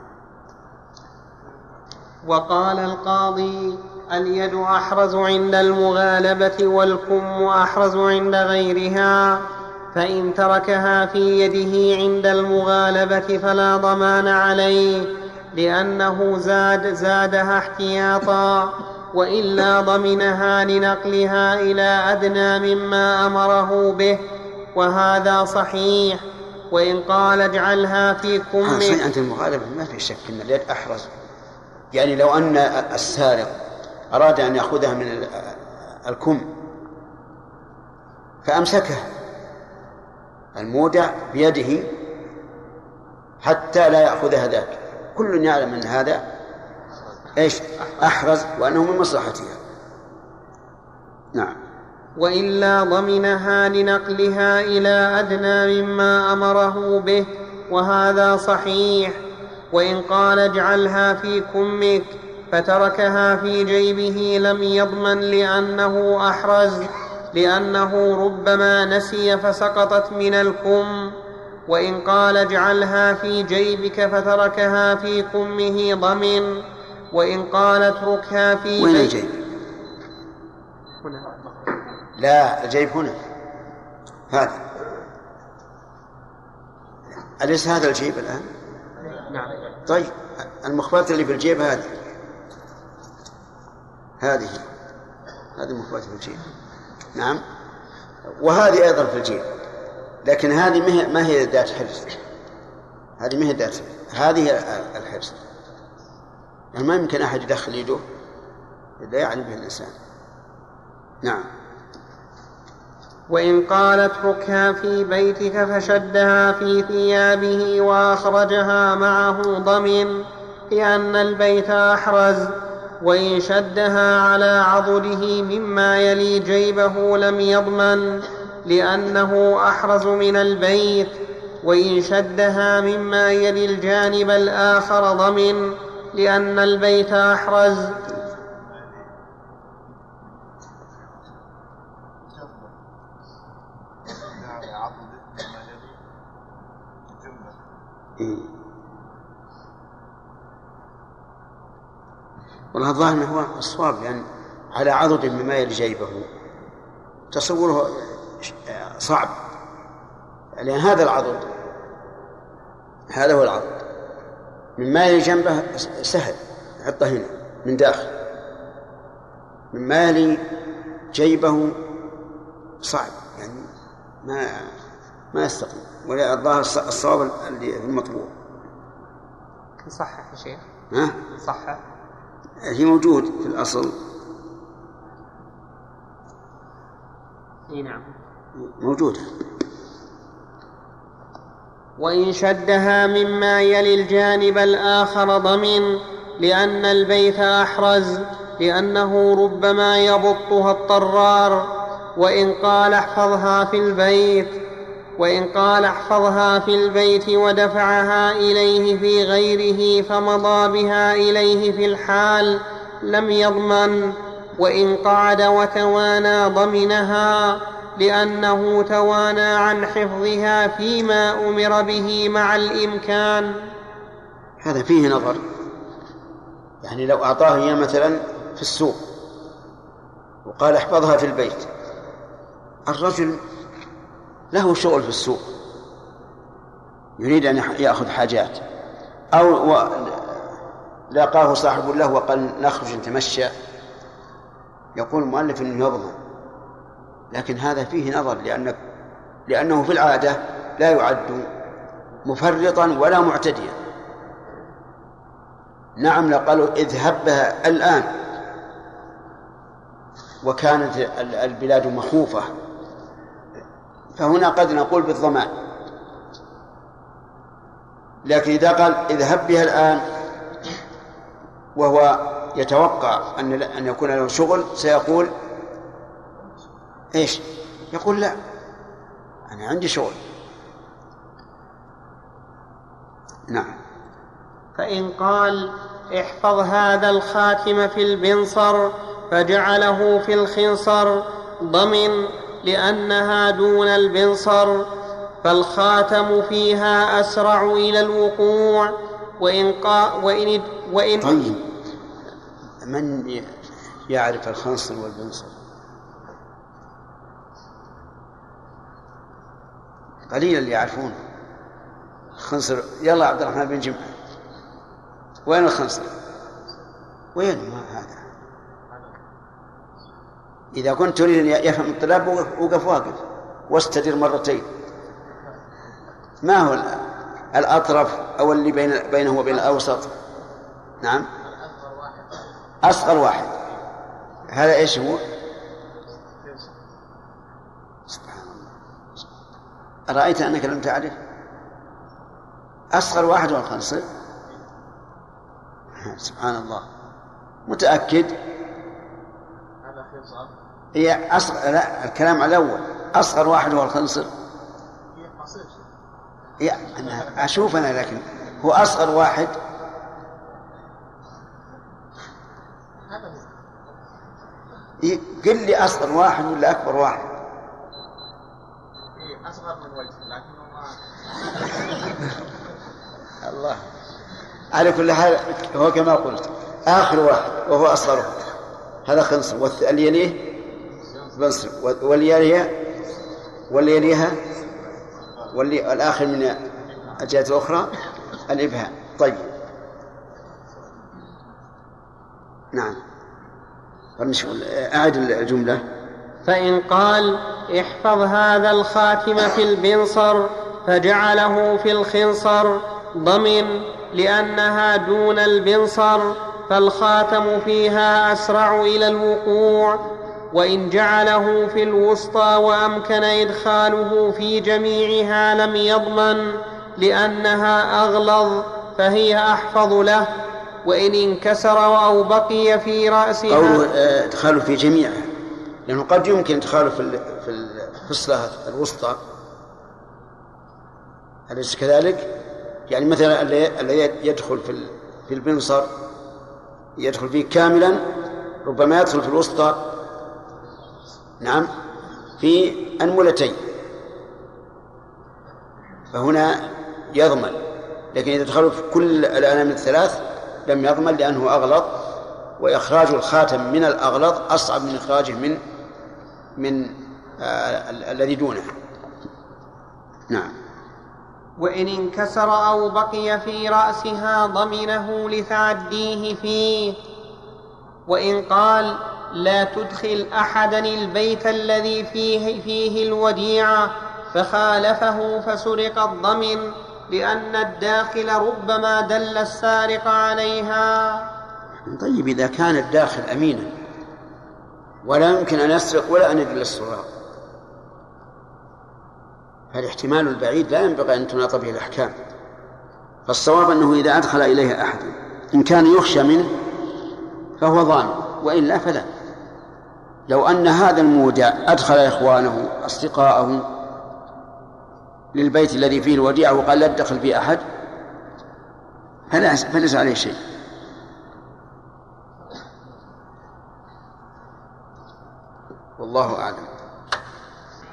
وقال القاضي اليد أحرز عند المغالبة والكم أحرز عند غيرها فإن تركها في يده عند المغالبة فلا ضمان عليه لأنه زاد زادها احتياطا. وإلا ضمنها لنقلها إلى أدنى مما أمره به وهذا صحيح. وإن قال اجعلها في كم صحيح أنت المغالبة ما في شك أن اليد أحرز. يعني لو أن السارق أراد أن يأخذها من الكم فأمسكه. المودع بيده حتى لا يأخذها ذاك. كل يعلم أن هذا إيش؟ أحرز وأنه من مصلحتها. نعم. وإلا ضمنها لنقلها إلى أدنى مما أمره به وهذا صحيح. وإن قال اجعلها في كمك فتركها في جيبه لم يضمن لأنه أحرز لأنه ربما نسي فسقطت من الكم. وإن قال اجعلها في جيبك فتركها في كمه ضمن. وإن قال اتركها في وين بيت- الجيب؟ هنا لا الجيب هنا. هذا. أليس هذا الجيب الآن؟ نعم. طيب المخبرات اللي في الجيب هذه. هذه. هذه المخبرات في الجيب نعم. وهذه أيضا في الجيب. لكن هذه ما هي ما هي ذات حرص؟ هذه ما هي ذات هذه الحرص. يعني ما يمكن أحد يدخل يده لا يعلم به الإنسان. نعم. وإن قال اتركها في بيتك فشدها في ثيابه وأخرجها معه ضمن لأن البيت أحرز وإن شدها على عضده مما يلي جيبه لم يضمن لأنه أحرز من البيت وإن شدها مما يلي الجانب الآخر ضمن لأن البيت أحرز. والله الظاهر إنه هو الصواب لأن على عضد مما يلي جيبه تصوره صعب لأن هذا العضد هذا هو العضد مما يلي جنبه سهل حطه هنا من داخل. مما يلي جيبه صعب يعني ما ما يستقيم. ولا الظاهر الص- الصواب اللي في المطبوع. صحح يا شيخ. ها؟ صحح هي موجود في الأصل. إي نعم. موجودة وإن شدها مما يلي الجانب الآخر ضمن لأن البيت أحرز لأنه ربما يبطها الطرار. وإن قال احفظها في البيت وإن قال احفظها في البيت ودفعها إليه في غيره فمضى بها إليه في الحال لم يضمن. وإن قعد وتوانى ضمنها لأنه توانى عن حفظها فيما أمر به مع الإمكان. هذا فيه نظر. يعني لو أعطاه إياه مثلا في السوق وقال احفظها في البيت الرجل له شغل في السوق يريد أن يأخذ حاجات أو و... لاقاه صاحب له وقال نخرج نتمشى. يقول المؤلف إنه يضمن لكن هذا فيه نظر لأن لأنه في العادة لا يعد مفرطا ولا معتديا. نعم لو قالوا اذهب بها الآن وكانت ال- البلاد مخوفة فهنا قد نقول بالضمان. لكن إذا قال اذهب بها الآن وهو يتوقع أن أن يكون له شغل سيقول إيش؟ يقول لا. أنا عندي شغل نعم. فإن قال احفظ هذا الخاتم في البنصر فجعله في الخنصر ضمن لأنها دون البنصر فالخاتم فيها أسرع إلى الوقوع وإن قا وإن وإن طيب. من يعرف الخنصر والبنصر؟ قليل اللي يعرفونه. الخنصر يلا عبد الرحمن بن جمعة وين الخنصر؟ وين ما هذا؟ إذا كنت تريد أن يفهم الطلاب وقف- واقف. واستدر مرتين. ما هو ال- الأطرف أو اللي بين بينه وبين الأوسط؟ نعم. أصغر واحد. هذا إيش هو سبحان الله أرأيت أنك لم تعرف؟ أصغر واحد هو الخنصر سبحان الله. متأكد؟ هي أصغر لا الكلام على الأول. أصغر واحد هو الخنصر. هي أنا أشوف أنا لكن هو أصغر واحد. قل لي أصغر واحد ولا أكبر واحد؟ أصغر من وجه لكنه ما الله. على كل حال هو كما قلت آخر واحد وهو أصغره هذا خنصر. واللي يليه بنصر واللي يليها واللي يليها واللي الآخر من الجهة الأخرى؟ الإبهام. طيب. نعم. أعد الجملة. فإن قال احفظ هذا الخاتم في البنصر فجعله في الخنصر ضمن لأنها دون البنصر فالخاتم فيها أسرع إلى الوقوع وإن جعله في الوسطى وأمكن إدخاله في جميعها لم يضمن لأنها أغلظ فهي أحفظ له وإن انكسر أو بقي في رأسها قوله آه، إدخاله في جميعها. لأنه قد يمكن إدخاله في في الوسطى. أليس كذلك؟ يعني مثلا اللي يدخل في في البنصر يدخل فيه كاملا ربما يدخل في الوسطى. نعم. في أنملتين فهنا يضمن. لكن إذا دخلوا في كل الأنامل الثلاث لم يضمن لأنه أغلظ وإخراج الخاتم من الأغلظ أصعب من إخراجه من من آه ال- الذي دونه. نعم. وإن انكسر أو بقي في رأسها ضمنه لتعديه فيه وإن قال لا تدخل أحدا البيت الذي فيه, فيه الوديعة فخالفه فسرق الضمن لأن الداخل ربما دل السارق عليها. طيب إذا كان الداخل أمينا ولا يمكن أن يسرق ولا أن يدل السراق فالاحتمال البعيد لا ينبغي أن تناط به الأحكام. فالصواب أنه إذا أدخل إليه أحد إن كان يخشى منه فهو ضامن وإلا فلا. لو أن هذا المودع أدخل إخوانه أصدقاءه للبيت الذي فيه الوديعة وقال لا تدخل فيه أحد فليس عليه شيء. والله أعلم.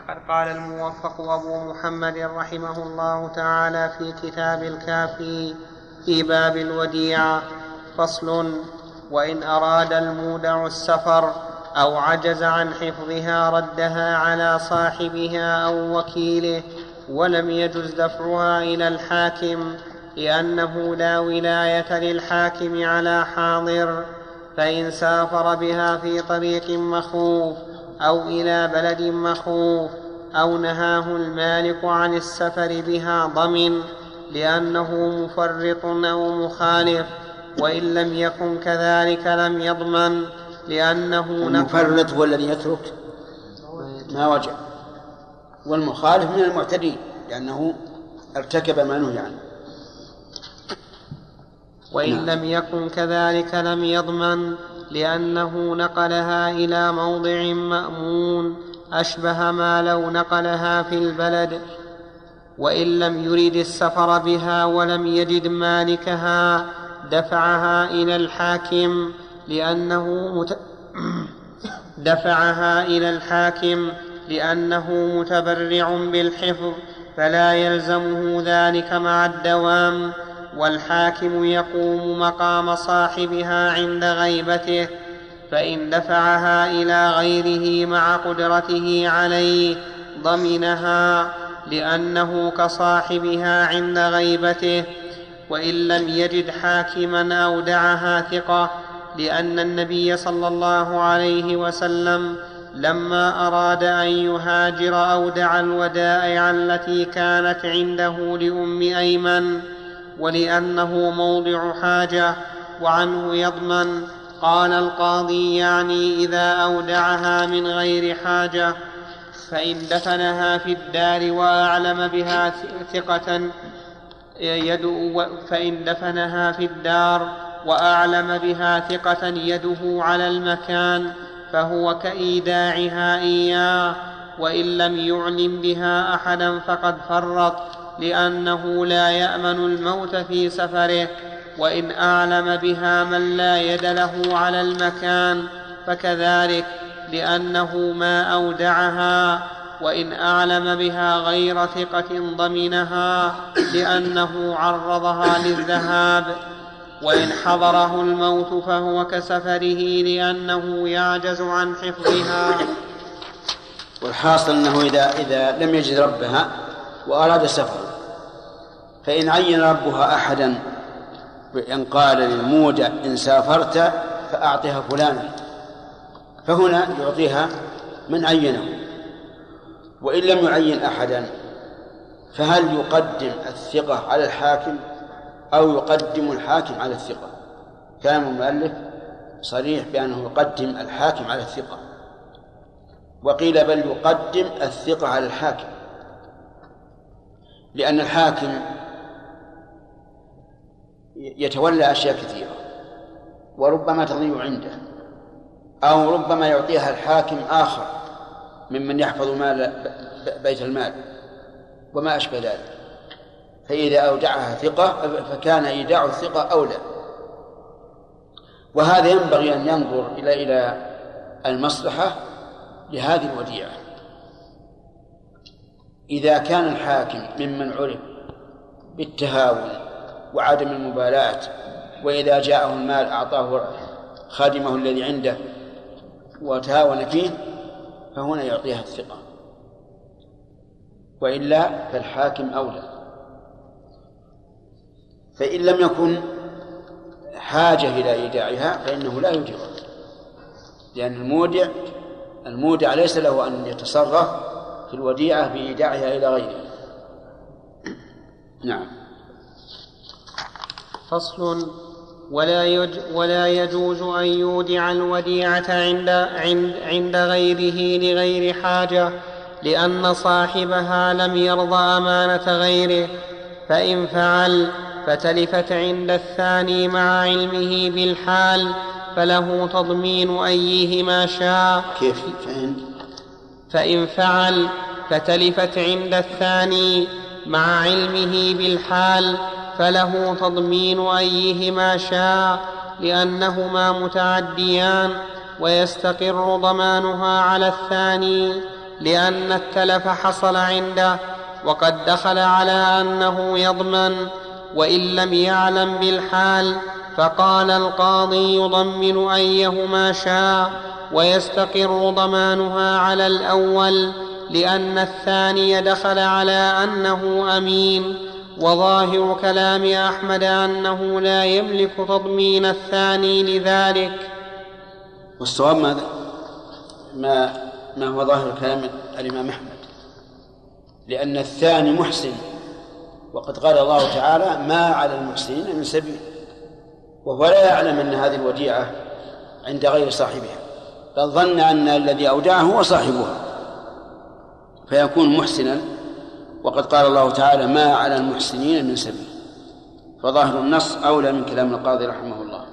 قد قال الموفق أبو محمد رحمه الله تعالى في كتاب الكافي في باب الوديعة فصل وإن أراد المودع السفر أو عجز عن حفظها ردها على صاحبها أو وكيله ولم يجز دفعها إلى الحاكم لأنه لا ولاية للحاكم على حاضر فإن سافر بها في طريق مخوف أو إلى بلد مخوف أو نهاه المالك عن السفر بها ضمن لأنه مفرط أو مخالف وإن لم يكن كذلك لم يضمن لأنه المفرط هو الذي يترك ما وجب والمخالف من المعتدين لأنه ارتكب ما نهي عنه. وإن لم يكن كذلك لم يضمن لأنه نقلها إلى موضع مأمون أشبه ما لو نقلها في البلد. وإن لم يرد السفر بها ولم يجد مالكها دفعها إلى الحاكم لأنه مت... دفعها إلى الحاكم لأنه متبرع بالحفظ فلا يلزمه ذلك مع الدوام. والحاكم يقوم مقام صاحبها عند غيبته فإن دفعها إلى غيره مع قدرته عليه ضمنها لأنه كصاحبها عند غيبته وإن لم يجد حاكما أودعها ثقة لأن النبي صلى الله عليه وسلم لما أراد أن يهاجر أودع الودائع التي كانت عنده لأم أيمن ولأنه موضع حاجة وعنه يضمن. قال القاضي يعني إذا أودعها من غير حاجة فإن دفنها في الدار وأعلم بها ثقة يد فإن دفنها في الدار وأعلم بها ثقة يده على المكان فهو كإيداعها إياه وإن لم يعلم بها أحدا فقد فرط. لأنه لا يأمن الموت في سفره وإن أعلم بها من لا يد له على المكان فكذلك لأنه ما أودعها وإن أعلم بها غير ثقة ضمنها لأنه عرضها للذهاب. وإن حضره الموت فهو كسفره لأنه يعجز عن حفظها. والحاصل أنه إذا إذا لم يجد ربها وأراد سفره. فإن عين ربها أحدا بان قال للمودع إن سافرت فأعطها فلانا فهنا يعطيها من عينه. وإن لم يعين أحدا فهل يقدم الثقة على الحاكم أو يقدم الحاكم على الثقة؟ كلام المؤلف صريح بأنه يقدم الحاكم على الثقة. وقيل بل يقدم الثقة على الحاكم. لأن الحاكم يتولى أشياء كثيرة وربما تضيع عنده أو ربما يعطيها الحاكم آخر ممن يحفظ مال بيت المال وما أشبه ذلك. فإذا أودعها ثقة فكان إيداع الثقة أولى. وهذا ينبغي أن ينظر إلى إلى المصلحة لهذه الوديعة. إذا كان الحاكم ممن عرف بالتهاون وعدم المبالاة وإذا جاءه المال أعطاه خادمه الذي عنده وتهاون فيه فهنا يعطيها الثقة. وإلا فالحاكم أولى. فإن لم يكن حاجة إلى إيداعها فإنه لا يودعها لأن المودع المودع ليس له أن يتصرف في الوديعة بإيداعها إلى غيره. نعم. فصل ولا يج ولا يجوز أن يودع الوديعة عند عند عند غيره لغير حاجة لأن صاحبها لم يرضى أمانة غيره فإن فعل فتلفت عند الثاني مع علمه بالحال فله تضمين أيهما شاء. كيف فإن فإن فعل فتلفت عند الثاني مع علمه بالحال فله تضمين أيهما شاء لأنهما متعديان ويستقر ضمانها على الثاني لأن التلف حصل عنده وقد دخل على أنه يضمن وإن لم يعلم بالحال فقال القاضي يضمن أيهما شاء ويستقر ضمانها على الأول لأن الثاني دخل على أنه أمين. وظاهر كلام أحمد أنه لا يملك تضمين الثاني لذلك. والصواب ماذا؟ ما ما هو ظاهر كلام الإمام أحمد. لأن الثاني محسن. وقد قال الله تعالى ما على المحسنين من سبيل. وهو لا يعلم أن هذه الوديعة عند غير صاحبها. بل ظن أن الذي أودعه هو صاحبها. فيكون محسنا وقد قال الله تعالى ما على المحسنين من سبيل فظاهر النص أولى من كلام القاضي رحمه الله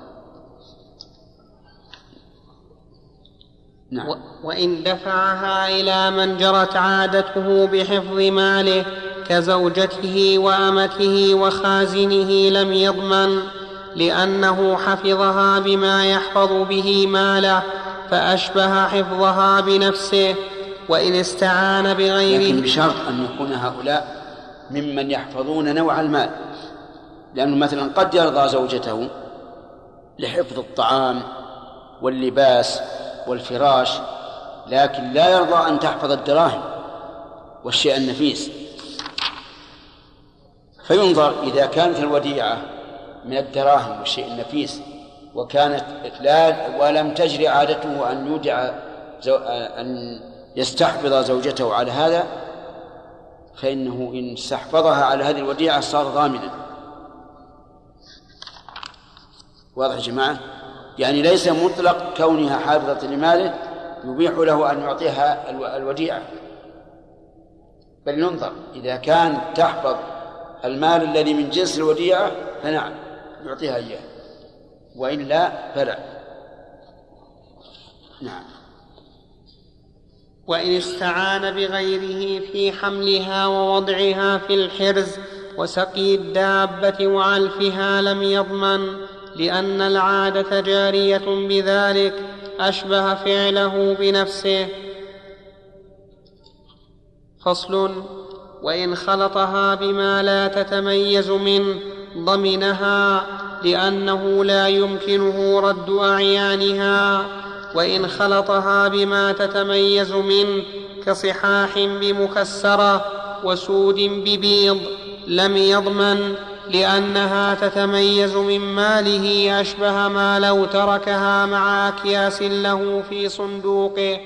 نعم. وإن دفعها إلى من جرت عادته بحفظ ماله كزوجته وأمته وخازنه لم يضمن لأنه حفظها بما يحفظ به ماله فأشبه حفظها بنفسه وإن استعان بغيره لكن بشرط أن يكون هؤلاء ممن يحفظون نوع المال. لأنه مثلا قد يرضى زوجته لحفظ الطعام واللباس والفراش لكن لا يرضى أن تحفظ الدراهم والشيء النفيس. فينظر إذا كانت الوديعة من الدراهم والشيء النفيس وكانت لا ولم تجري عادته أن يودع أن يستحفظ زوجته على هذا فإنه إن استحفظها على هذه الوديعة صار ضامنا واضح يا جماعة؟ يعني ليس مطلق كونها حافظة لماله يبيح له أن يعطيها الوديعة. بل ينظر إذا كان تحفظ المال الذي من جنس الوديعة فنعم يعطيها إياه. وإلا فلا. نعم. وإن استعان بغيره في حملها ووضعها في الحرز وسقي الدابة وعلفها لم يضمن لأن العادة جارية بذلك أشبه فعله بنفسه. فصل وإن خلطها بما لا تتميز منه ضمنها لأنه لا يمكنه رد أعيانها. وإن خلطها بما تتميز منه كصحاح بمكسرة وسود ببيض لم يضمن لأنها تتميز من ماله أشبه ما لو تركها مع أكياس له في صندوقه.